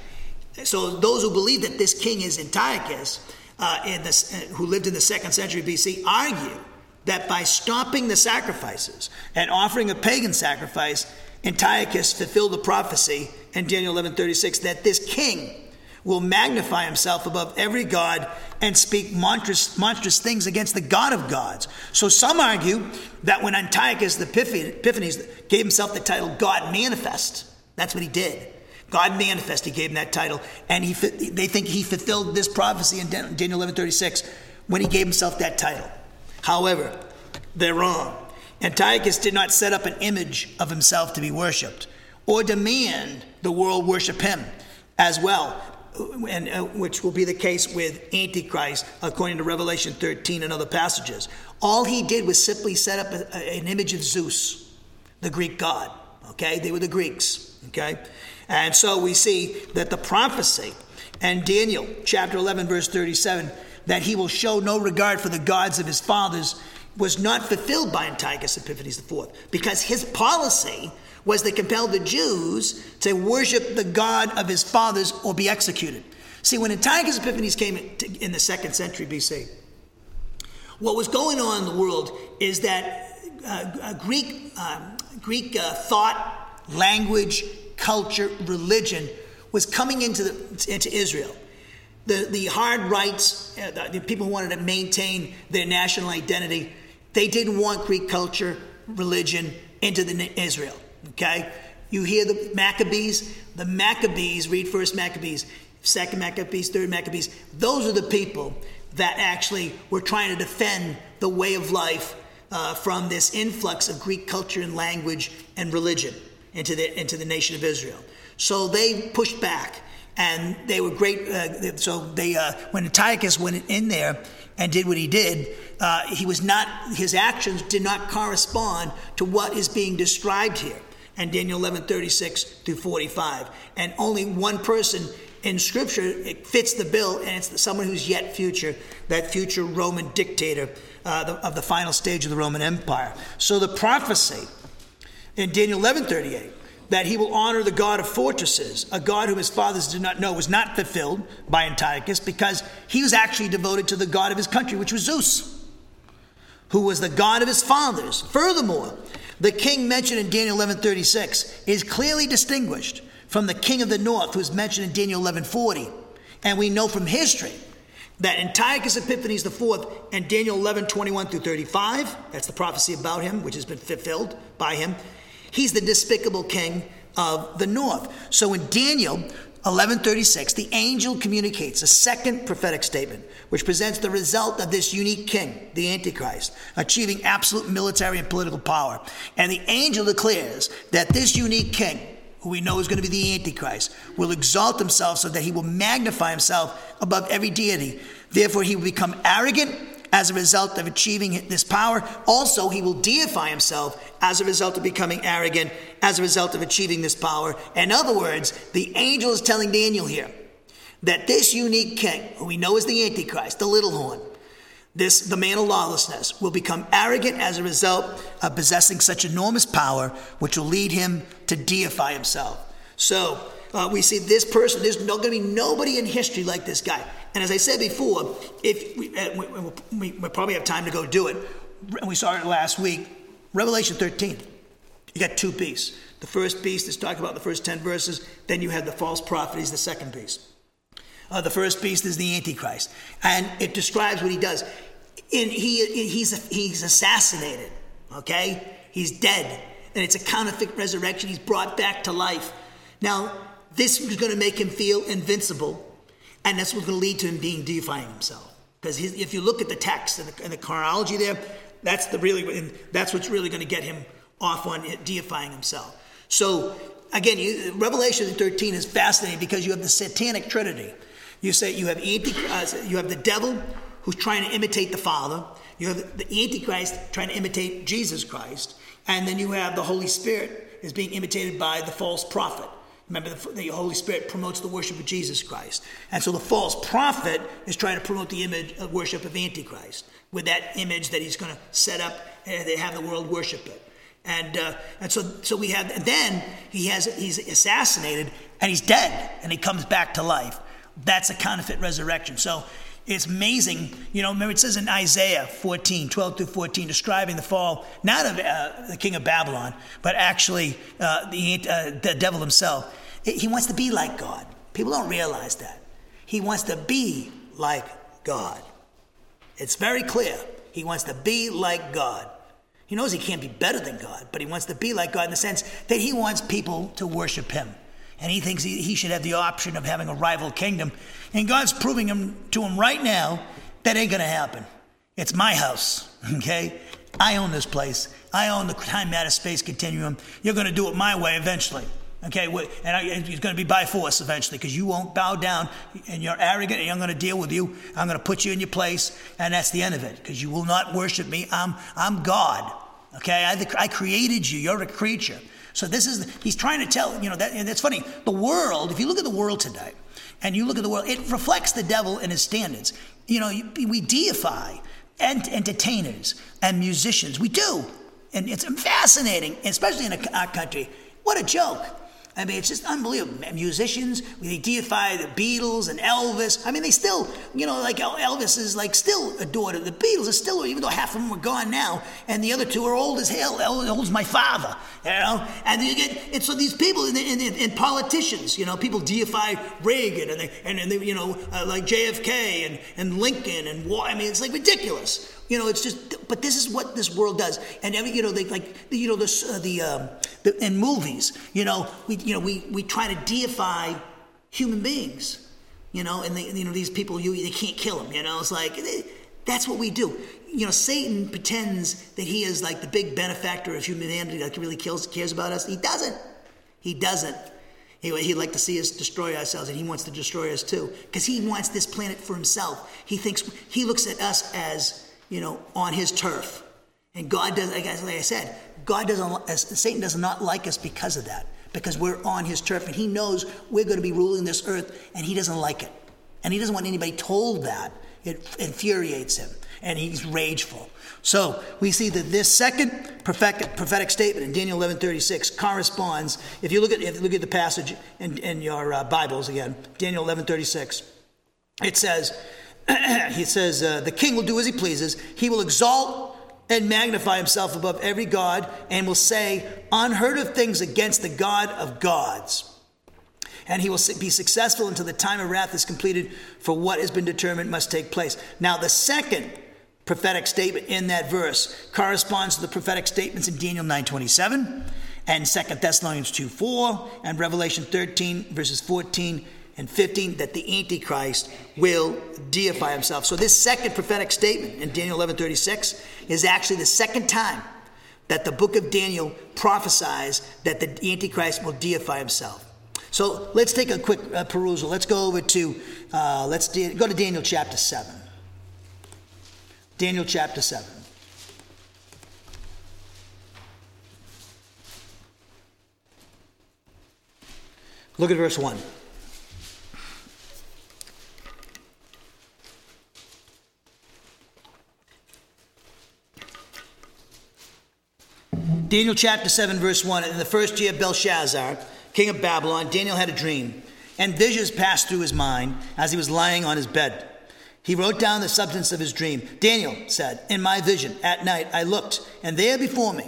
So those who believe that this king is Antiochus, uh, this, uh, who lived in the second century BC, argue that by stopping the sacrifices and offering a pagan sacrifice, Antiochus fulfilled the prophecy in Daniel 11:36 that this king will magnify himself above every god and speak monstrous, monstrous things against the God of gods. So some argue that when Antiochus the Epiphanes gave himself the title God manifest, that's what he did. God manifest, he gave him that title. And he, they think he fulfilled this prophecy in Daniel 11:36 when he gave himself that title. However, they're wrong. Antiochus did not set up an image of himself to be worshipped or demand the world worship him as well, and, uh, which will be the case with Antichrist, according to Revelation 13 and other passages. All he did was simply set up a, a, an image of Zeus, the Greek god. Okay, they were the Greeks. Okay, and so we see that the prophecy and Daniel chapter 11, verse 37, that he will show no regard for the gods of his fathers was not fulfilled by Antiochus Epiphanes IV because his policy was to compel the Jews to worship the God of his fathers or be executed. See, when Antiochus Epiphanes came in the second century BC, what was going on in the world is that uh, Greek, uh, Greek uh, thought, language, culture, religion was coming into, the, into Israel. The, the hard rights, uh, the people who wanted to maintain their national identity, they didn't want Greek culture, religion into the, Israel. Okay? You hear the Maccabees? The Maccabees, read first Maccabees, second Maccabees, third Maccabees. Those are the people that actually were trying to defend the way of life uh, from this influx of Greek culture and language and religion into the, into the nation of Israel. So they pushed back and they were great. Uh, so they, uh, when Antiochus went in there and did what he did, uh, he was not, his actions did not correspond to what is being described here and Daniel 11, 36 through 45. And only one person in Scripture it fits the bill, and it's someone who's yet future, that future Roman dictator uh, the, of the final stage of the Roman Empire. So the prophecy in Daniel 11:38 that he will honor the God of fortresses, a God whom his fathers did not know, was not fulfilled by Antiochus because he was actually devoted to the God of his country, which was Zeus, who was the God of his fathers. Furthermore, the king mentioned in Daniel 11:36 is clearly distinguished from the king of the north who is mentioned in Daniel 11:40. And we know from history that Antiochus Epiphanes IV and Daniel 11:21 through 35, that's the prophecy about him which has been fulfilled by him. He's the despicable king of the north. So in Daniel 1136, the angel communicates a second prophetic statement, which presents the result of this unique king, the Antichrist, achieving absolute military and political power. And the angel declares that this unique king, who we know is going to be the Antichrist, will exalt himself so that he will magnify himself above every deity. Therefore, he will become arrogant as a result of achieving this power. Also, he will deify himself as a result of becoming arrogant, as a result of achieving this power. In other words, the angel is telling Daniel here that this unique king, who we know is the Antichrist, the little horn, this the man of lawlessness will become arrogant as a result of possessing such enormous power which will lead him to deify himself. So uh, we see this person there's no, going to be nobody in history like this guy. And as I said before, if we, uh, we, we, probably have time to go do it, and we saw it last week, Revelation 13, you got two beasts. The first beast is talking about the first 10 verses, then you have the false prophet, he's the second beast. Uh, the first beast is the Antichrist, and it describes what he does. In, he, he's, he's assassinated, okay? He's dead, and it's a counterfeit resurrection. He's brought back to life. Now, this is going to make him feel invincible and that's what's going to lead to him being deifying himself. Because if you look at the text and the, and the chronology there, that's the really that's what's really going to get him off on deifying himself. So again, you, Revelation 13 is fascinating because you have the satanic trinity. You say you have uh, you have the devil who's trying to imitate the Father. You have the Antichrist trying to imitate Jesus Christ, and then you have the Holy Spirit is being imitated by the false prophet. Remember, the, the, Holy Spirit promotes the worship of Jesus Christ. And so the false prophet is trying to promote the image of worship of Antichrist with that image that he's going to set up and they have the world worship it. And, uh, and so, so we have, then he has, he's assassinated and he's dead and he comes back to life. That's a counterfeit resurrection. So it's amazing. You know, remember it says in Isaiah 14, 12 through 14, describing the fall, not of uh, the king of Babylon, but actually uh, the, uh, the devil himself. He wants to be like God. People don't realize that. He wants to be like God. It's very clear. He wants to be like God. He knows he can't be better than God, but he wants to be like God in the sense that he wants people to worship him. And he thinks he, he should have the option of having a rival kingdom. And God's proving him to him right now that ain't going to happen. It's my house, okay? I own this place. I own the time matter space continuum. You're going to do it my way eventually. Okay, and it's going to be by force eventually because you won't bow down and you're arrogant and I'm going to deal with you. I'm going to put you in your place, and that's the end of it because you will not worship me. I'm, I'm God. Okay, I, I created you. You're a creature. So this is, he's trying to tell, you know, that, and it's funny. The world, if you look at the world today and you look at the world, it reflects the devil and his standards. You know, we deify ent- entertainers and musicians. We do. And it's fascinating, especially in our country. What a joke. I mean, it's just unbelievable. Musicians, they deify the Beatles and Elvis. I mean, they still, you know, like Elvis is like still adored. The Beatles are still, even though half of them are gone now, and the other two are old as hell. Old as my father, you know. And you get, and so these people and, and, and politicians, you know, people deify Reagan and they, and, and they, you know, uh, like JFK and, and Lincoln and I mean, it's like ridiculous. You know, it's just, but this is what this world does. And every, you know, they like, you know, this, uh, the, um, the, in movies, you know, we, you know, we, we try to deify human beings, you know, and they, you know, these people, you, they can't kill them, you know, it's like, they, that's what we do. You know, Satan pretends that he is like the big benefactor of humanity, like he really kills, cares about us. He doesn't. He doesn't. He, he'd like to see us destroy ourselves, and he wants to destroy us too, because he wants this planet for himself. He thinks he looks at us as you know, on his turf. And God does, like I said, God doesn't, Satan does not like us because of that, because we're on his turf and he knows we're going to be ruling this earth and he doesn't like it. And he doesn't want anybody told that. It infuriates him and he's rageful. So we see that this second prophetic, prophetic statement in Daniel 11:36 corresponds. If you look at if you look at the passage in, in your uh, Bibles again, Daniel 11:36, it says, he says, uh, The king will do as he pleases. He will exalt and magnify himself above every God and will say unheard of things against the God of gods. And he will be successful until the time of wrath is completed, for what has been determined must take place. Now, the second prophetic statement in that verse corresponds to the prophetic statements in Daniel 9:27 and 2 Thessalonians 2:4 and Revelation 13 verses 14 and 15 that the Antichrist will deify himself. So this second prophetic statement in Daniel 11:36 is actually the second time that the book of Daniel prophesies that the Antichrist will deify himself. So let's take a quick uh, perusal. Let's go over to uh, let's go to Daniel chapter 7. Daniel chapter 7. Look at verse 1. Daniel chapter 7, verse 1. In the first year of Belshazzar, king of Babylon, Daniel had a dream, and visions passed through his mind as he was lying on his bed. He wrote down the substance of his dream. Daniel said, In my vision, at night, I looked, and there before me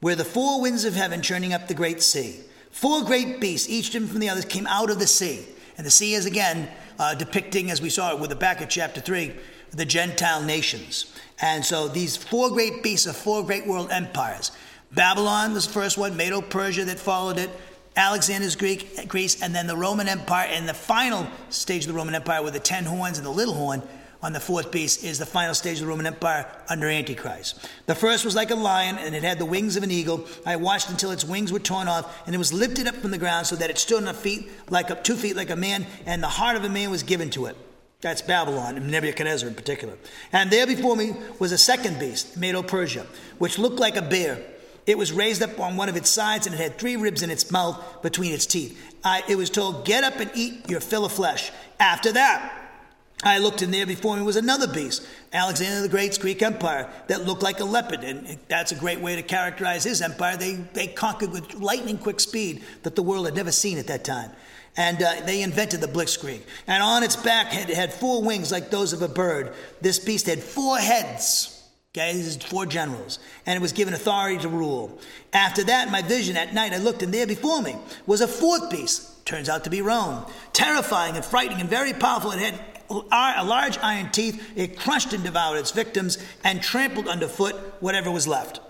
were the four winds of heaven churning up the great sea. Four great beasts, each different from the others, came out of the sea. And the sea is again uh, depicting, as we saw it with the back of chapter 3, the Gentile nations. And so these four great beasts are four great world empires. Babylon was the first one, Medo Persia that followed it, Alexander's Greek, Greece, and then the Roman Empire. And the final stage of the Roman Empire with the ten horns and the little horn on the fourth beast is the final stage of the Roman Empire under Antichrist. The first was like a lion, and it had the wings of an eagle. I watched until its wings were torn off, and it was lifted up from the ground so that it stood on feet like a, two feet like a man, and the heart of a man was given to it. That's Babylon, and Nebuchadnezzar in particular. And there before me was a second beast, Medo Persia, which looked like a bear. It was raised up on one of its sides, and it had three ribs in its mouth between its teeth. I, it was told, Get up and eat your fill of flesh. After that, I looked, and there before me was another beast, Alexander the Great's Greek Empire, that looked like a leopard. And that's a great way to characterize his empire. They, they conquered with lightning quick speed that the world had never seen at that time. And uh, they invented the blitzkrieg. And on its back, it had four wings like those of a bird. This beast had four heads Okay, this is four generals, and it was given authority to rule. After that, my vision at night, I looked, and there before me was a fourth beast. Turns out to be Rome, terrifying and frightening and very powerful. It had a large iron teeth. It crushed and devoured its victims and trampled underfoot whatever was left.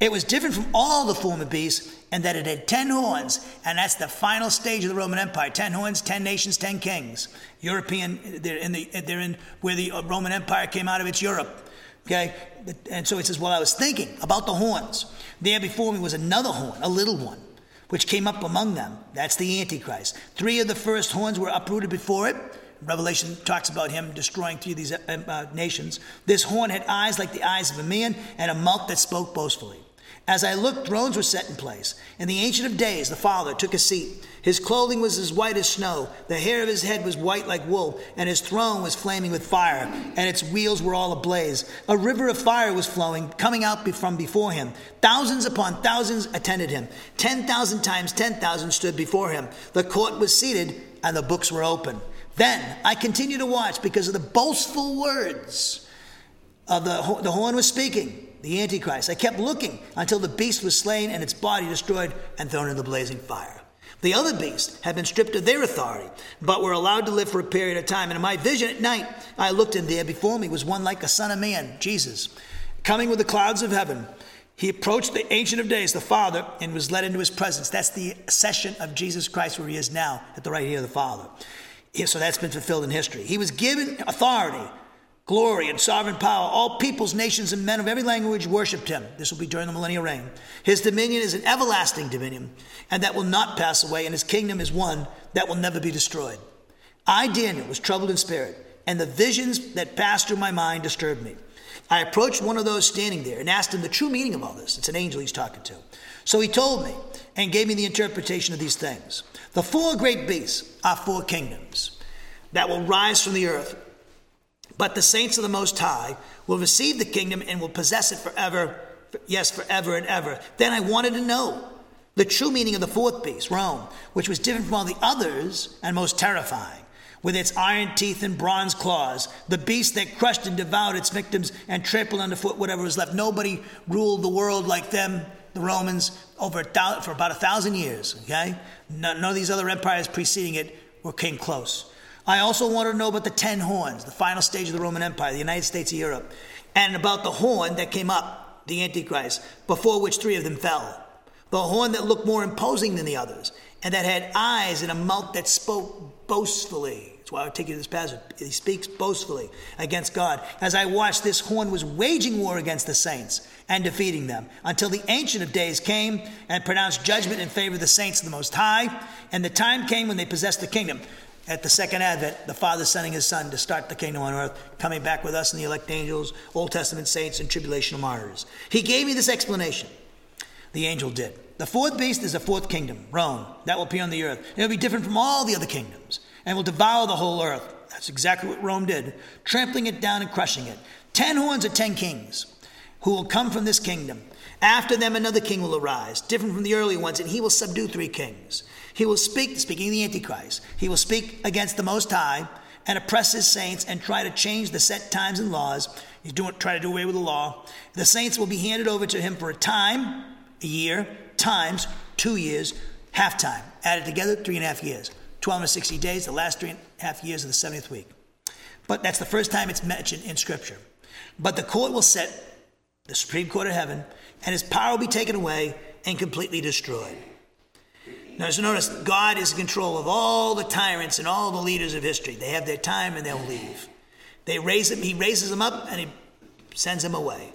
It was different from all the former beasts and that it had ten horns, and that's the final stage of the Roman Empire. Ten horns, ten nations, ten kings. European, they're in the, they're in where the Roman Empire came out of. It's Europe. Okay, and so he says, well, I was thinking about the horns. There before me was another horn, a little one, which came up among them. That's the Antichrist. Three of the first horns were uprooted before it. Revelation talks about him destroying three of these uh, uh nations. This horn had eyes like the eyes of a man and a mouth that spoke boastfully. As I looked, thrones were set in place, and the Ancient of Days, the Father, took a seat. His clothing was as white as snow, the hair of his head was white like wool, and his throne was flaming with fire, and its wheels were all ablaze. A river of fire was flowing, coming out from before him. Thousands upon thousands attended him. Ten thousand times ten thousand stood before him. The court was seated, and the books were open. Then I continued to watch because of the boastful words of the, the horn was speaking the Antichrist. I kept looking until the beast was slain and its body destroyed and thrown in the blazing fire. The other beasts had been stripped of their authority, but were allowed to live for a period of time. And in my vision at night, I looked, and there before me was one like a son of man, Jesus, coming with the clouds of heaven. He approached the Ancient of Days, the Father, and was led into his presence. That's the session of Jesus Christ where he is now, at the right hand of the Father. So that's been fulfilled in history. He was given authority glory and sovereign power. All peoples, nations, and men of every language worshiped him. This will be during the millennial reign. His dominion is an everlasting dominion, and that will not pass away, and his kingdom is one that will never be destroyed. I, Daniel, was troubled in spirit, and the visions that passed through my mind disturbed me. I approached one of those standing there and asked him the true meaning of all this. It's an angel he's talking to. So he told me and gave me the interpretation of these things. The four great beasts are four kingdoms that will rise from the earth but the saints of the Most High will receive the kingdom and will possess it forever, yes, forever and ever. Then I wanted to know the true meaning of the fourth beast, Rome, which was different from all the others and most terrifying, with its iron teeth and bronze claws, the beast that crushed and devoured its victims and trampled underfoot whatever was left. Nobody ruled the world like them, the Romans, over for about a thousand years. Okay, none of these other empires preceding it were came close. I also wanted to know about the ten horns, the final stage of the Roman Empire, the United States of Europe, and about the horn that came up, the Antichrist, before which three of them fell. The horn that looked more imposing than the others, and that had eyes and a mouth that spoke boastfully. That's why I take you to this passage. He speaks boastfully against God. As I watched, this horn was waging war against the saints and defeating them until the Ancient of Days came and pronounced judgment in favor of the saints of the Most High. And the time came when they possessed the kingdom at the second advent, the Father sending his Son to start the kingdom on earth, coming back with us and the elect angels, Old Testament saints, and tribulational martyrs. He gave me this explanation. The angel did. The fourth beast is a fourth kingdom, Rome. That will appear on the earth. It will be different from all the other kingdoms and will devour the whole earth. That's exactly what Rome did, trampling it down and crushing it. Ten horns are ten kings who will come from this kingdom. After them, another king will arise, different from the earlier ones, and he will subdue three kings. He will speak, speaking the Antichrist, he will speak against the Most High and oppress his saints and try to change the set times and laws. He's doing, try to do away with the law. The saints will be handed over to him for a time, a year, times, two years, half time. Added together, three and a half years. 12 and 60 days, the last three and a half years of the 70th week. But that's the first time it's mentioned in Scripture. But the court will set, the Supreme Court of heaven, and his power will be taken away and completely destroyed. Now, so notice, God is in control of all the tyrants and all the leaders of history. They have their time and they'll leave. They raise he raises them up and he sends them away.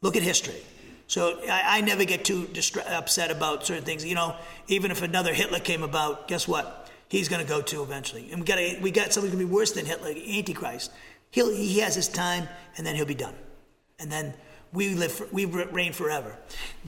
Look at history. So I, I never get too distra- upset about certain things. You know, even if another Hitler came about, guess what? He's going to go too eventually. And we got we got something going to be worse than Hitler, Antichrist. He'll, he has his time, and then he'll be done. And then we live for, we reign forever.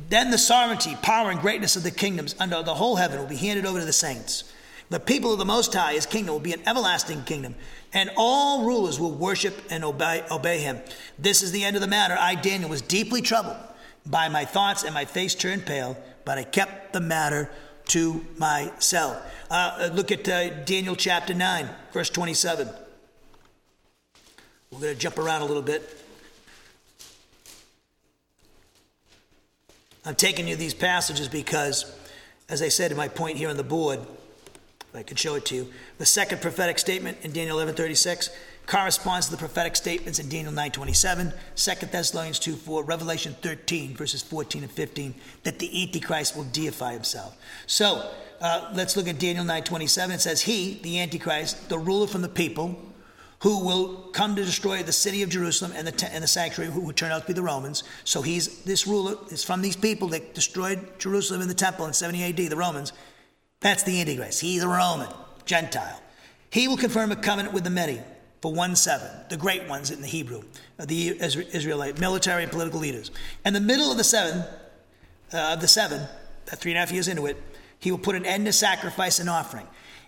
Then the sovereignty, power, and greatness of the kingdoms under the whole heaven will be handed over to the saints. The people of the Most High, his kingdom, will be an everlasting kingdom, and all rulers will worship and obey, obey him. This is the end of the matter. I, Daniel, was deeply troubled by my thoughts, and my face turned pale, but I kept the matter to myself. Uh, look at uh, Daniel chapter 9, verse 27. We're going to jump around a little bit. I'm taking you these passages because, as I said in my point here on the board, I could show it to you, the second prophetic statement in Daniel 11:36 corresponds to the prophetic statements in Daniel 9.27, 2 Thessalonians 2.4, Revelation 13, verses 14 and 15, that the Antichrist will deify himself. So uh, let's look at Daniel 9.27. It says, He, the Antichrist, the ruler from the people, who will come to destroy the city of Jerusalem and the, and the sanctuary, who would turn out to be the Romans. So he's this ruler is from these people that destroyed Jerusalem and the temple in 70 AD, the Romans. That's the Antichrist. He's a Roman, Gentile. He will confirm a covenant with the many for one seven, the great ones in the Hebrew, uh, the Israelite military and political leaders. In the middle of the seven, uh, of the seven, three and a half years into it, he will put an end to sacrifice and offering.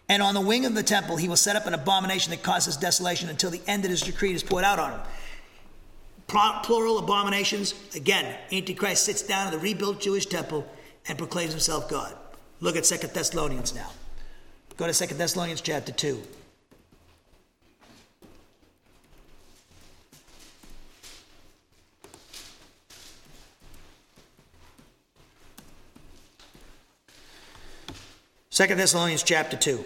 And on the wing of the temple, he will set up an abomination that causes desolation until the end of his decree is poured out on him. Plural abominations. Again, Antichrist sits down in the rebuilt Jewish temple and proclaims himself God. Look at Second Thessalonians now. Go to Second Thessalonians chapter 2. Second Thessalonians chapter 2.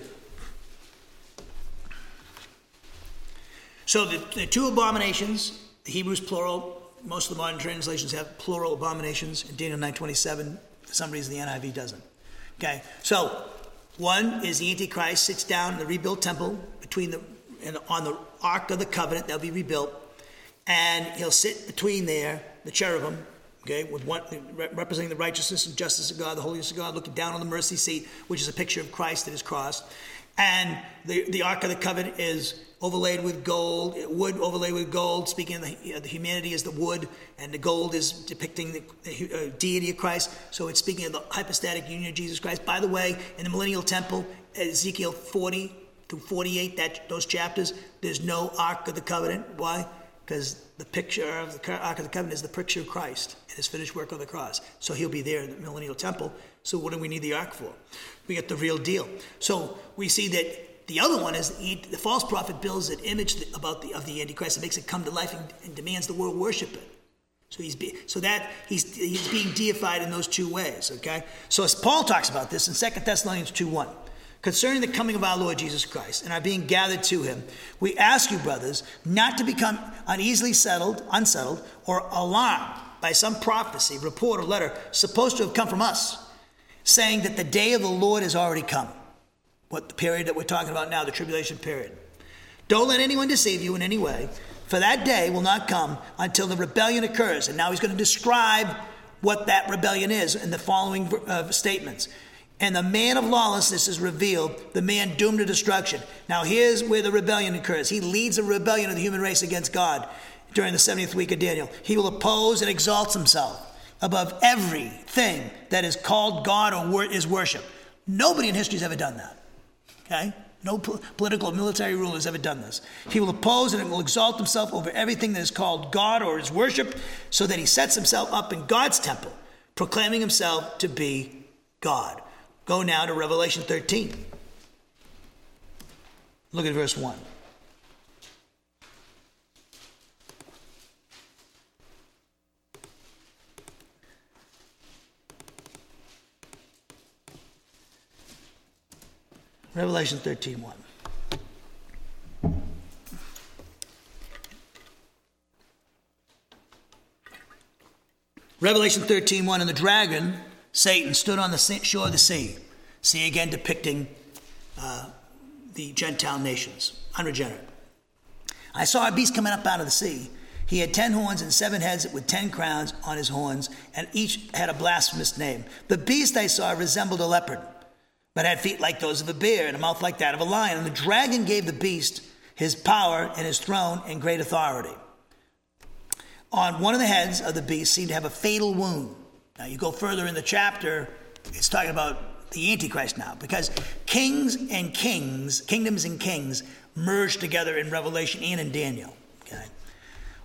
So the, the two abominations, the Hebrews plural, most of the modern translations have plural abominations. In Daniel 9.27, for some reason the NIV doesn't. Okay, so one is the Antichrist sits down in the rebuilt temple between the, and on the Ark of the Covenant that'll be rebuilt, and he'll sit between there, the cherubim, okay, with one representing the righteousness and justice of God, the holiness of God, looking down on the mercy seat, which is a picture of Christ at his cross. And the, the Ark of the Covenant is overlaid with gold, wood overlaid with gold, speaking of the, the humanity as the wood, and the gold is depicting the, the uh, deity of Christ. So it's speaking of the hypostatic union of Jesus Christ. By the way, in the millennial temple, Ezekiel 40 to 48, that those chapters, there's no Ark of the Covenant. Why? Because the picture of the Ark of the Covenant is the picture of Christ and his finished work on the cross. So he'll be there in the millennial temple. So what do we need the Ark for? We get the real deal. So we see that the other one is he, the false prophet builds an image about the, of the Antichrist and makes it come to life and, and demands the world worship it. So he's be, so that he's he's being deified in those two ways. Okay. So as Paul talks about this in 2 Thessalonians two one concerning the coming of our Lord Jesus Christ and our being gathered to him, we ask you, brothers, not to become uneasily settled, unsettled, or alarmed by some prophecy, report, or letter supposed to have come from us, saying that the day of the Lord has already come. What the period that we're talking about now, the tribulation period. Don't let anyone deceive you in any way, for that day will not come until the rebellion occurs. And now he's going to describe what that rebellion is in the following uh, statements and the man of lawlessness is revealed, the man doomed to destruction. Now, here's where the rebellion occurs. He leads a rebellion of the human race against God during the 70th week of Daniel. He will oppose and exalt himself above everything that is called God or is worship. Nobody in history has ever done that. Okay? No po- political or military ruler has ever done this. He will oppose and will exalt himself over everything that is called God or is worship, so that he sets himself up in God's temple, proclaiming himself to be God. Go now to Revelation 13. Look at verse 1. Revelation 13 1. Revelation 13 1 and the dragon Satan stood on the shore of the sea. see again depicting uh, the Gentile nations, unregenerate. I saw a beast coming up out of the sea. He had ten horns and seven heads with ten crowns on his horns, and each had a blasphemous name. The beast I saw resembled a leopard, but had feet like those of a bear and a mouth like that of a lion. And the dragon gave the beast his power and his throne and great authority. On one of the heads of the beast seemed to have a fatal wound now, you go further in the chapter, it's talking about the Antichrist now, because kings and kings, kingdoms and kings, merge together in Revelation and in Daniel. Okay?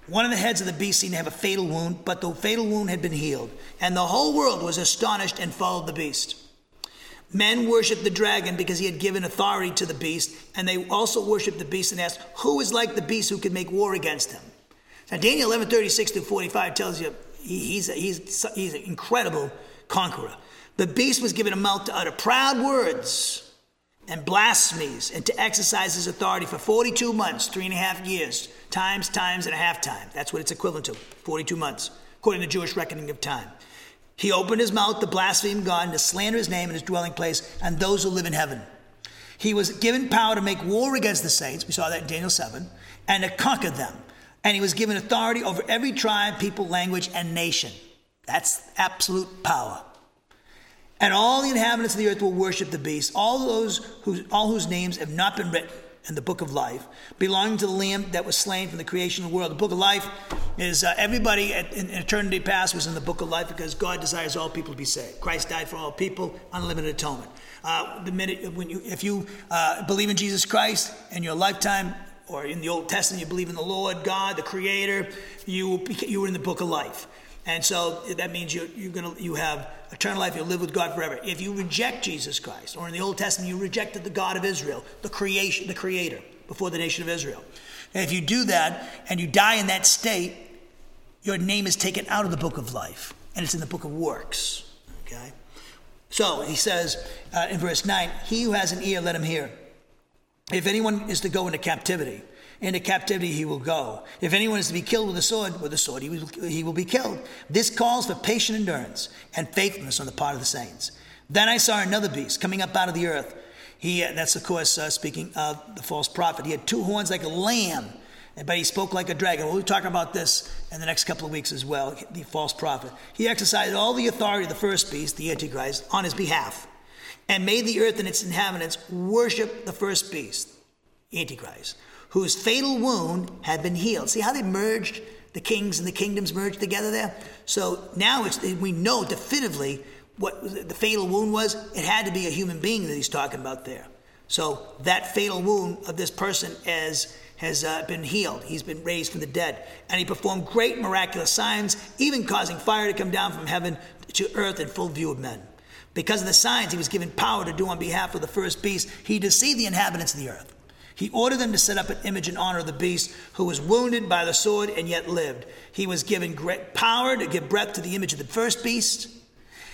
One of the heads of the beast seemed to have a fatal wound, but the fatal wound had been healed, and the whole world was astonished and followed the beast. Men worshiped the dragon because he had given authority to the beast, and they also worshiped the beast and asked, Who is like the beast who could make war against him? Now, Daniel 11 36 to 45 tells you he's, he's, he's an incredible conqueror. The beast was given a mouth to utter proud words and blasphemies and to exercise his authority for 42 months, three and a half years, times, times, and a half time. That's what it's equivalent to 42 months, according to Jewish reckoning of time. He opened his mouth to blaspheme God and to slander his name and his dwelling place and those who live in heaven. He was given power to make war against the saints. We saw that in Daniel 7, and to conquer them. And he was given authority over every tribe, people, language, and nation. That's absolute power. And all the inhabitants of the earth will worship the beast, all those who, all whose names have not been written in the book of life, belonging to the Lamb that was slain from the creation of the world. The book of life is uh, everybody at, in eternity past was in the book of life because God desires all people to be saved. Christ died for all people, unlimited atonement. Uh, the minute when you, if you uh, believe in Jesus Christ in your lifetime, or in the Old Testament, you believe in the Lord God, the Creator, you you were in the book of life. And so that means you, you're gonna, you have eternal life, you'll live with God forever. If you reject Jesus Christ, or in the Old Testament, you rejected the God of Israel, the creation, the creator, before the nation of Israel. And if you do that and you die in that state, your name is taken out of the book of life, and it's in the book of works. Okay? So he says uh, in verse 9, He who has an ear, let him hear. If anyone is to go into captivity, into captivity he will go. If anyone is to be killed with a sword, with a sword he will, he will be killed. This calls for patient endurance and faithfulness on the part of the saints. Then I saw another beast coming up out of the earth. He, uh, that's of course uh, speaking of the false prophet. He had two horns like a lamb, but he spoke like a dragon. We'll be talking about this in the next couple of weeks as well. The false prophet. He exercised all the authority of the first beast, the Antichrist, on his behalf, and made the earth and its inhabitants worship the first beast, Antichrist whose fatal wound had been healed. See how they merged, the kings and the kingdoms merged together there? So now we know definitively what the fatal wound was. It had to be a human being that he's talking about there. So that fatal wound of this person has, has uh, been healed. He's been raised from the dead. And he performed great miraculous signs, even causing fire to come down from heaven to earth in full view of men. Because of the signs he was given power to do on behalf of the first beast, he deceived the inhabitants of the earth. He ordered them to set up an image in honor of the beast who was wounded by the sword and yet lived. He was given great power to give breath to the image of the first beast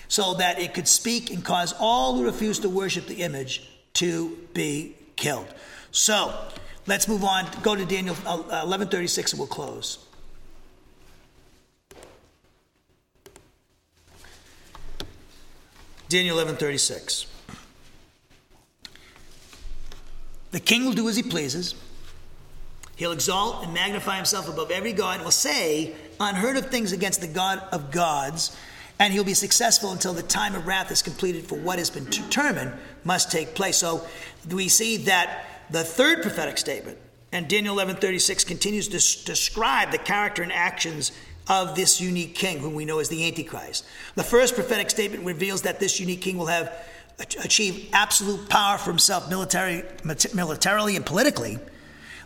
so that it could speak and cause all who refused to worship the image to be killed. So let's move on. Go to Daniel uh, 1136 and we'll close. Daniel 1136. The king will do as he pleases. He'll exalt and magnify himself above every God and will say unheard of things against the God of gods, and he'll be successful until the time of wrath is completed for what has been determined must take place. So we see that the third prophetic statement, and Daniel 11:36 continues to describe the character and actions of this unique king, whom we know as the Antichrist. The first prophetic statement reveals that this unique king will have achieve absolute power for himself military, militarily and politically.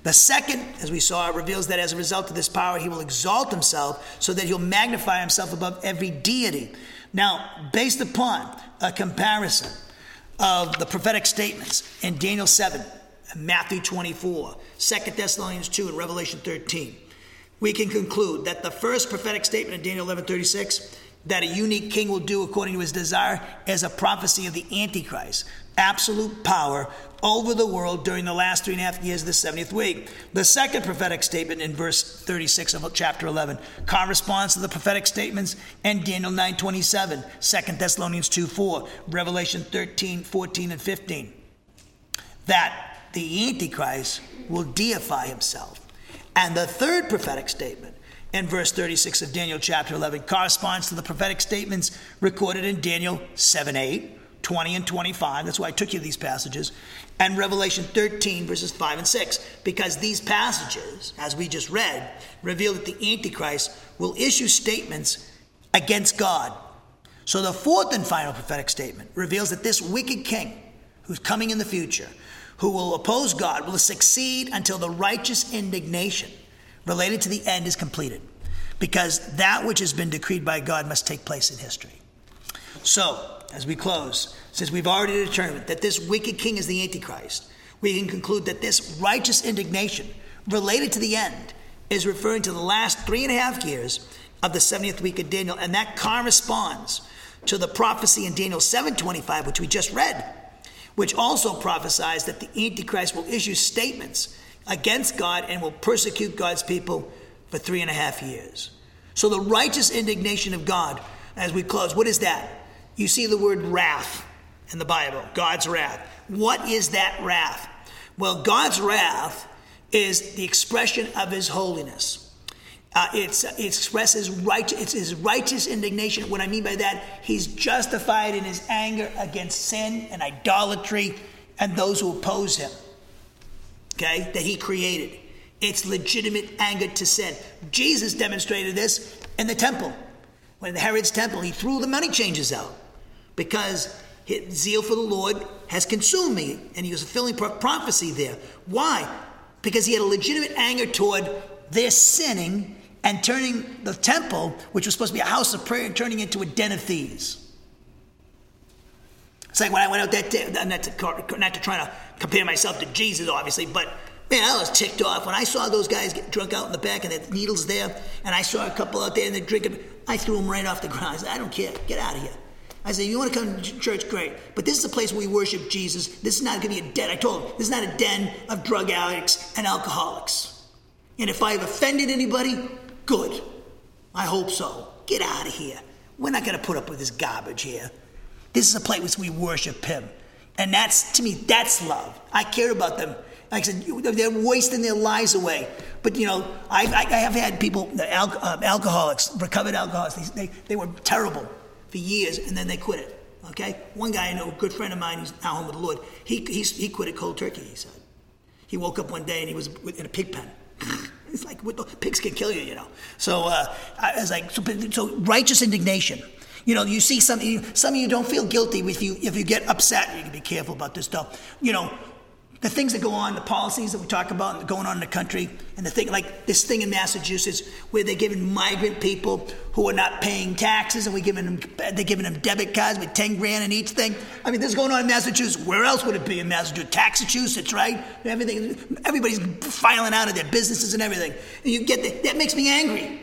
The second, as we saw, reveals that as a result of this power, he will exalt himself so that he'll magnify himself above every deity. Now, based upon a comparison of the prophetic statements in Daniel 7, Matthew 24, 2 Thessalonians 2, and Revelation 13, we can conclude that the first prophetic statement in Daniel 11:36 that a unique king will do according to his desire as a prophecy of the Antichrist. Absolute power over the world during the last three and a half years of the 70th week. The second prophetic statement in verse 36 of chapter 11 corresponds to the prophetic statements in Daniel 9 27, 2 Thessalonians 2 4, Revelation 13, 14, and 15. That the Antichrist will deify himself. And the third prophetic statement in verse 36 of Daniel chapter 11 corresponds to the prophetic statements recorded in Daniel 7 8, 20 and 25. That's why I took you these passages. And Revelation 13, verses 5 and 6. Because these passages, as we just read, reveal that the Antichrist will issue statements against God. So the fourth and final prophetic statement reveals that this wicked king who's coming in the future, who will oppose God, will succeed until the righteous indignation related to the end is completed because that which has been decreed by God must take place in history. So, as we close, since we've already determined that this wicked king is the Antichrist, we can conclude that this righteous indignation related to the end is referring to the last three and a half years of the 70th week of Daniel, and that corresponds to the prophecy in Daniel 7:25, which we just read, which also prophesies that the Antichrist will issue statements against God and will persecute God's people for three and a half years. So the righteous indignation of God, as we close, what is that? You see the word wrath in the Bible, God's wrath. What is that wrath? Well, God's wrath is the expression of his holiness. Uh, it expresses right, it's his righteous indignation. What I mean by that, he's justified in his anger against sin and idolatry and those who oppose him. Okay, that he created. It's legitimate anger to sin. Jesus demonstrated this in the temple. When in Herod's temple, he threw the money changers out because his zeal for the Lord has consumed me. And he was fulfilling prophecy there. Why? Because he had a legitimate anger toward their sinning and turning the temple, which was supposed to be a house of prayer, and turning it into a den of thieves. It's like when I went out that day, not to, not to try to compare myself to Jesus, obviously, but man, I was ticked off when I saw those guys get drunk out in the back and the needles there, and I saw a couple out there and they're drinking. I threw them right off the ground. I said, I don't care, get out of here. I said, you want to come to church, great. But this is a place where we worship Jesus. This is not going to be a den. I told him, this is not a den of drug addicts and alcoholics. And if I've offended anybody, Good. I hope so. Get out of here. We're not going to put up with this garbage here. This is a place where we worship Him. And that's, to me, that's love. I care about them. Like I said, they're wasting their lives away. But, you know, I, I have had people, al- uh, alcoholics, recovered alcoholics, they, they, they were terrible for years and then they quit it. Okay? One guy I know, a good friend of mine, who's now home with the Lord, he, he, he quit it cold turkey, he said. He woke up one day and he was in a pig pen. It's like pigs can kill you, you know. So uh, I was like, so, so righteous indignation. You know, you see some, some of you don't feel guilty if you if you get upset. You can be careful about this stuff. You know, the things that go on, the policies that we talk about going on in the country, and the thing like this thing in Massachusetts where they're giving migrant people who are not paying taxes, and we're giving them they're giving them debit cards with ten grand in each thing. I mean, this is going on in Massachusetts. Where else would it be in Massachusetts? Massachusetts, right? Everything, everybody's filing out of their businesses and everything. And you get that. That makes me angry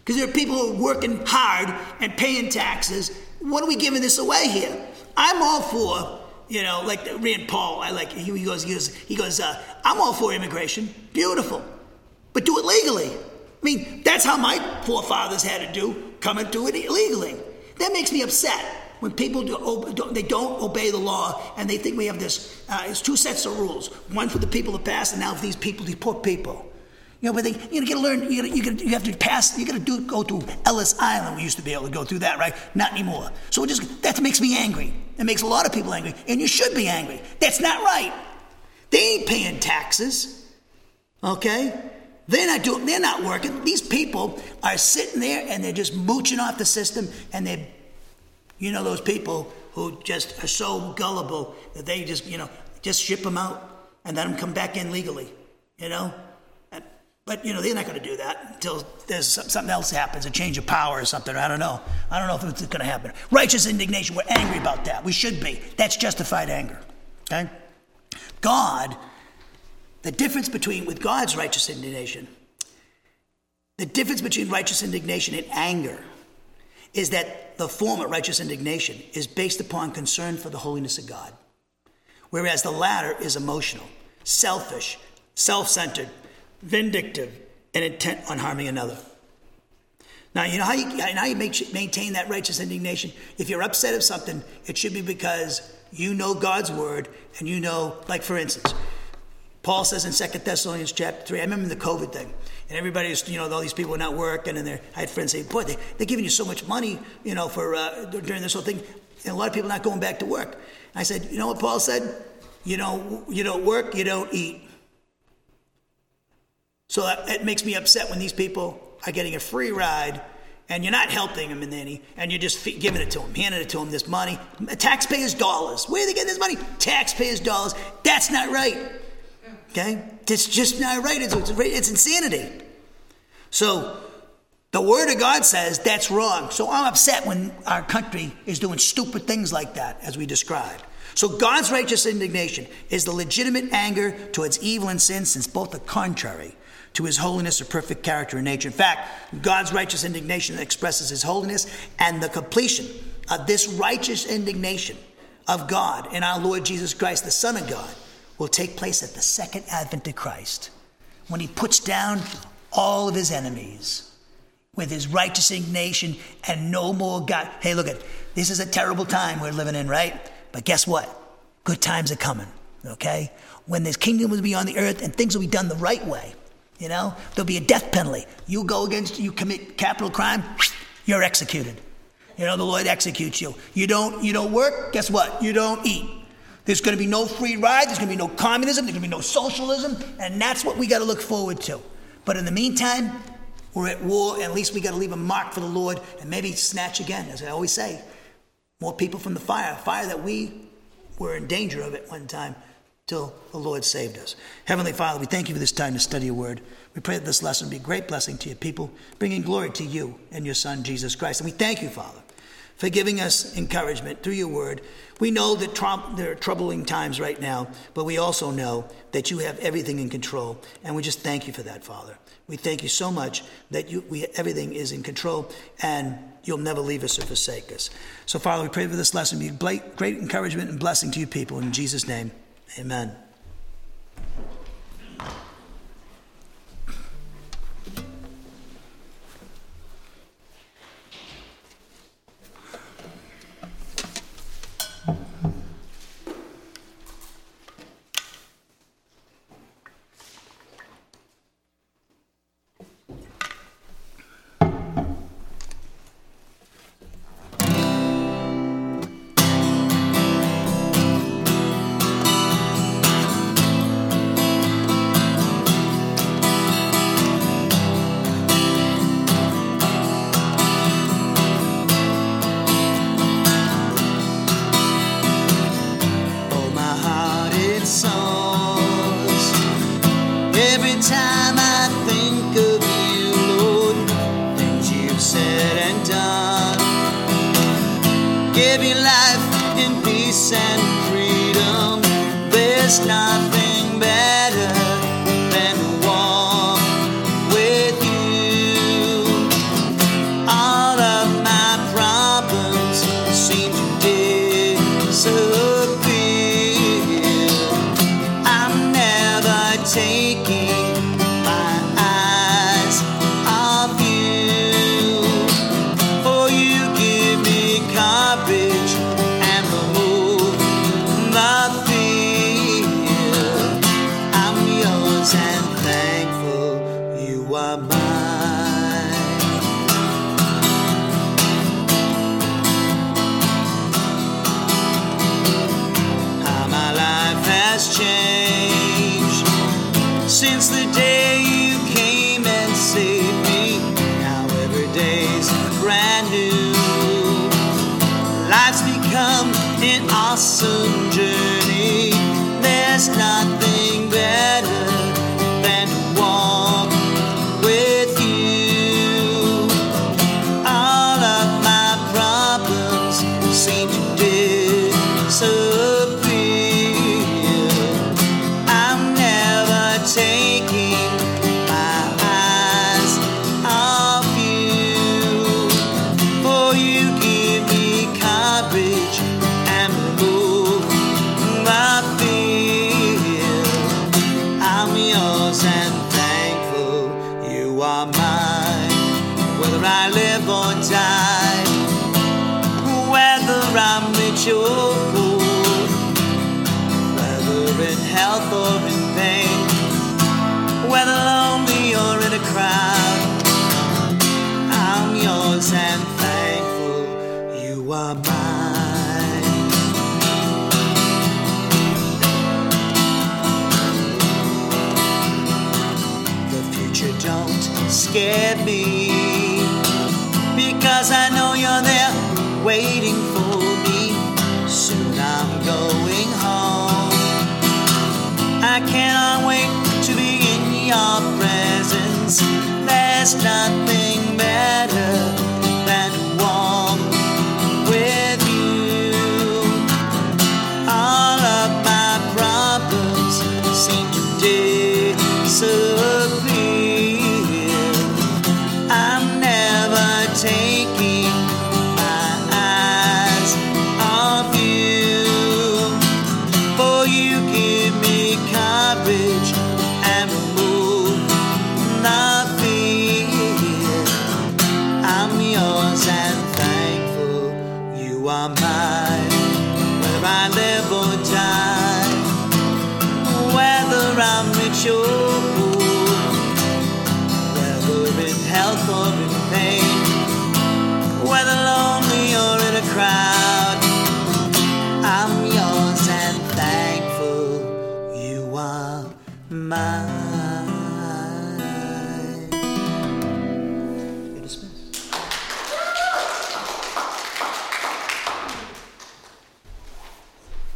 because there are people who are working hard and paying taxes. What are we giving this away here? I'm all for you know, like Rand Paul, I like he goes, he goes, he goes. Uh, I'm all for immigration, beautiful, but do it legally. I mean, that's how my forefathers had to do, come and do it illegally. That makes me upset when people do, they don't obey the law and they think we have this. Uh, it's two sets of rules: one for the people to pass, and now for these people, these poor people. You know, but they, you gotta learn. You gotta, you gotta, you have to pass. You gotta do go to Ellis Island. We used to be able to go through that, right? Not anymore. So it just that makes me angry. It makes a lot of people angry, and you should be angry. That's not right. They ain't paying taxes. Okay, they're not doing. They're not working. These people are sitting there and they're just mooching off the system, and they, you know, those people who just are so gullible that they just, you know, just ship them out and let them come back in legally. You know, but you know they're not going to do that until there's something else happens, a change of power or something. I don't know. I don't know if it's going to happen. Righteous indignation. We're angry about that. We should be. That's justified anger. Okay. God. The difference between with God's righteous indignation, the difference between righteous indignation and anger, is that the former righteous indignation is based upon concern for the holiness of God, whereas the latter is emotional, selfish, self-centered vindictive, and intent on harming another. Now, you know how you, how you make, maintain that righteous indignation? If you're upset of something, it should be because you know God's word and you know, like for instance, Paul says in Second Thessalonians chapter 3, I remember the COVID thing, and everybody's, you know, all these people are not working, and I had friends say, boy, they, they're giving you so much money, you know, for uh, during this whole thing, and a lot of people are not going back to work. I said, you know what Paul said? You don't, you don't work, you don't eat. So it makes me upset when these people are getting a free ride and you're not helping them in any, and you're just giving it to them, handing it to them, this money. Taxpayers' dollars. Where are they getting this money? Taxpayers' dollars. That's not right. Okay? It's just not right. It's, it's insanity. So the Word of God says that's wrong. So I'm upset when our country is doing stupid things like that, as we described. So God's righteous indignation is the legitimate anger towards evil and sin, since both are contrary to his holiness or perfect character and nature. In fact, God's righteous indignation expresses his holiness, and the completion of this righteous indignation of God and our Lord Jesus Christ, the Son of God, will take place at the second advent of Christ when he puts down all of his enemies with his righteous indignation and no more God. Hey, look at this is a terrible time we're living in, right? But guess what? Good times are coming, okay? When this kingdom will be on the earth and things will be done the right way, you know, there'll be a death penalty. You go against, you commit capital crime, you're executed. You know, the Lord executes you. You don't, you don't work, guess what? You don't eat. There's going to be no free ride. There's going to be no communism. There's going to be no socialism. And that's what we got to look forward to. But in the meantime, we're at war, at least we got to leave a mark for the Lord and maybe snatch again, as I always say, more people from the fire, fire that we were in danger of at one time till the Lord saved us. Heavenly Father, we thank you for this time to study your word. We pray that this lesson be a great blessing to your people, bringing glory to you and your Son, Jesus Christ. And we thank you, Father, for giving us encouragement through your word. We know that there are troubling times right now, but we also know that you have everything in control. And we just thank you for that, Father. We thank you so much that you, we, everything is in control and you'll never leave us or forsake us. So, Father, we pray for this lesson be great encouragement and blessing to you people. In Jesus' name, amen. Scare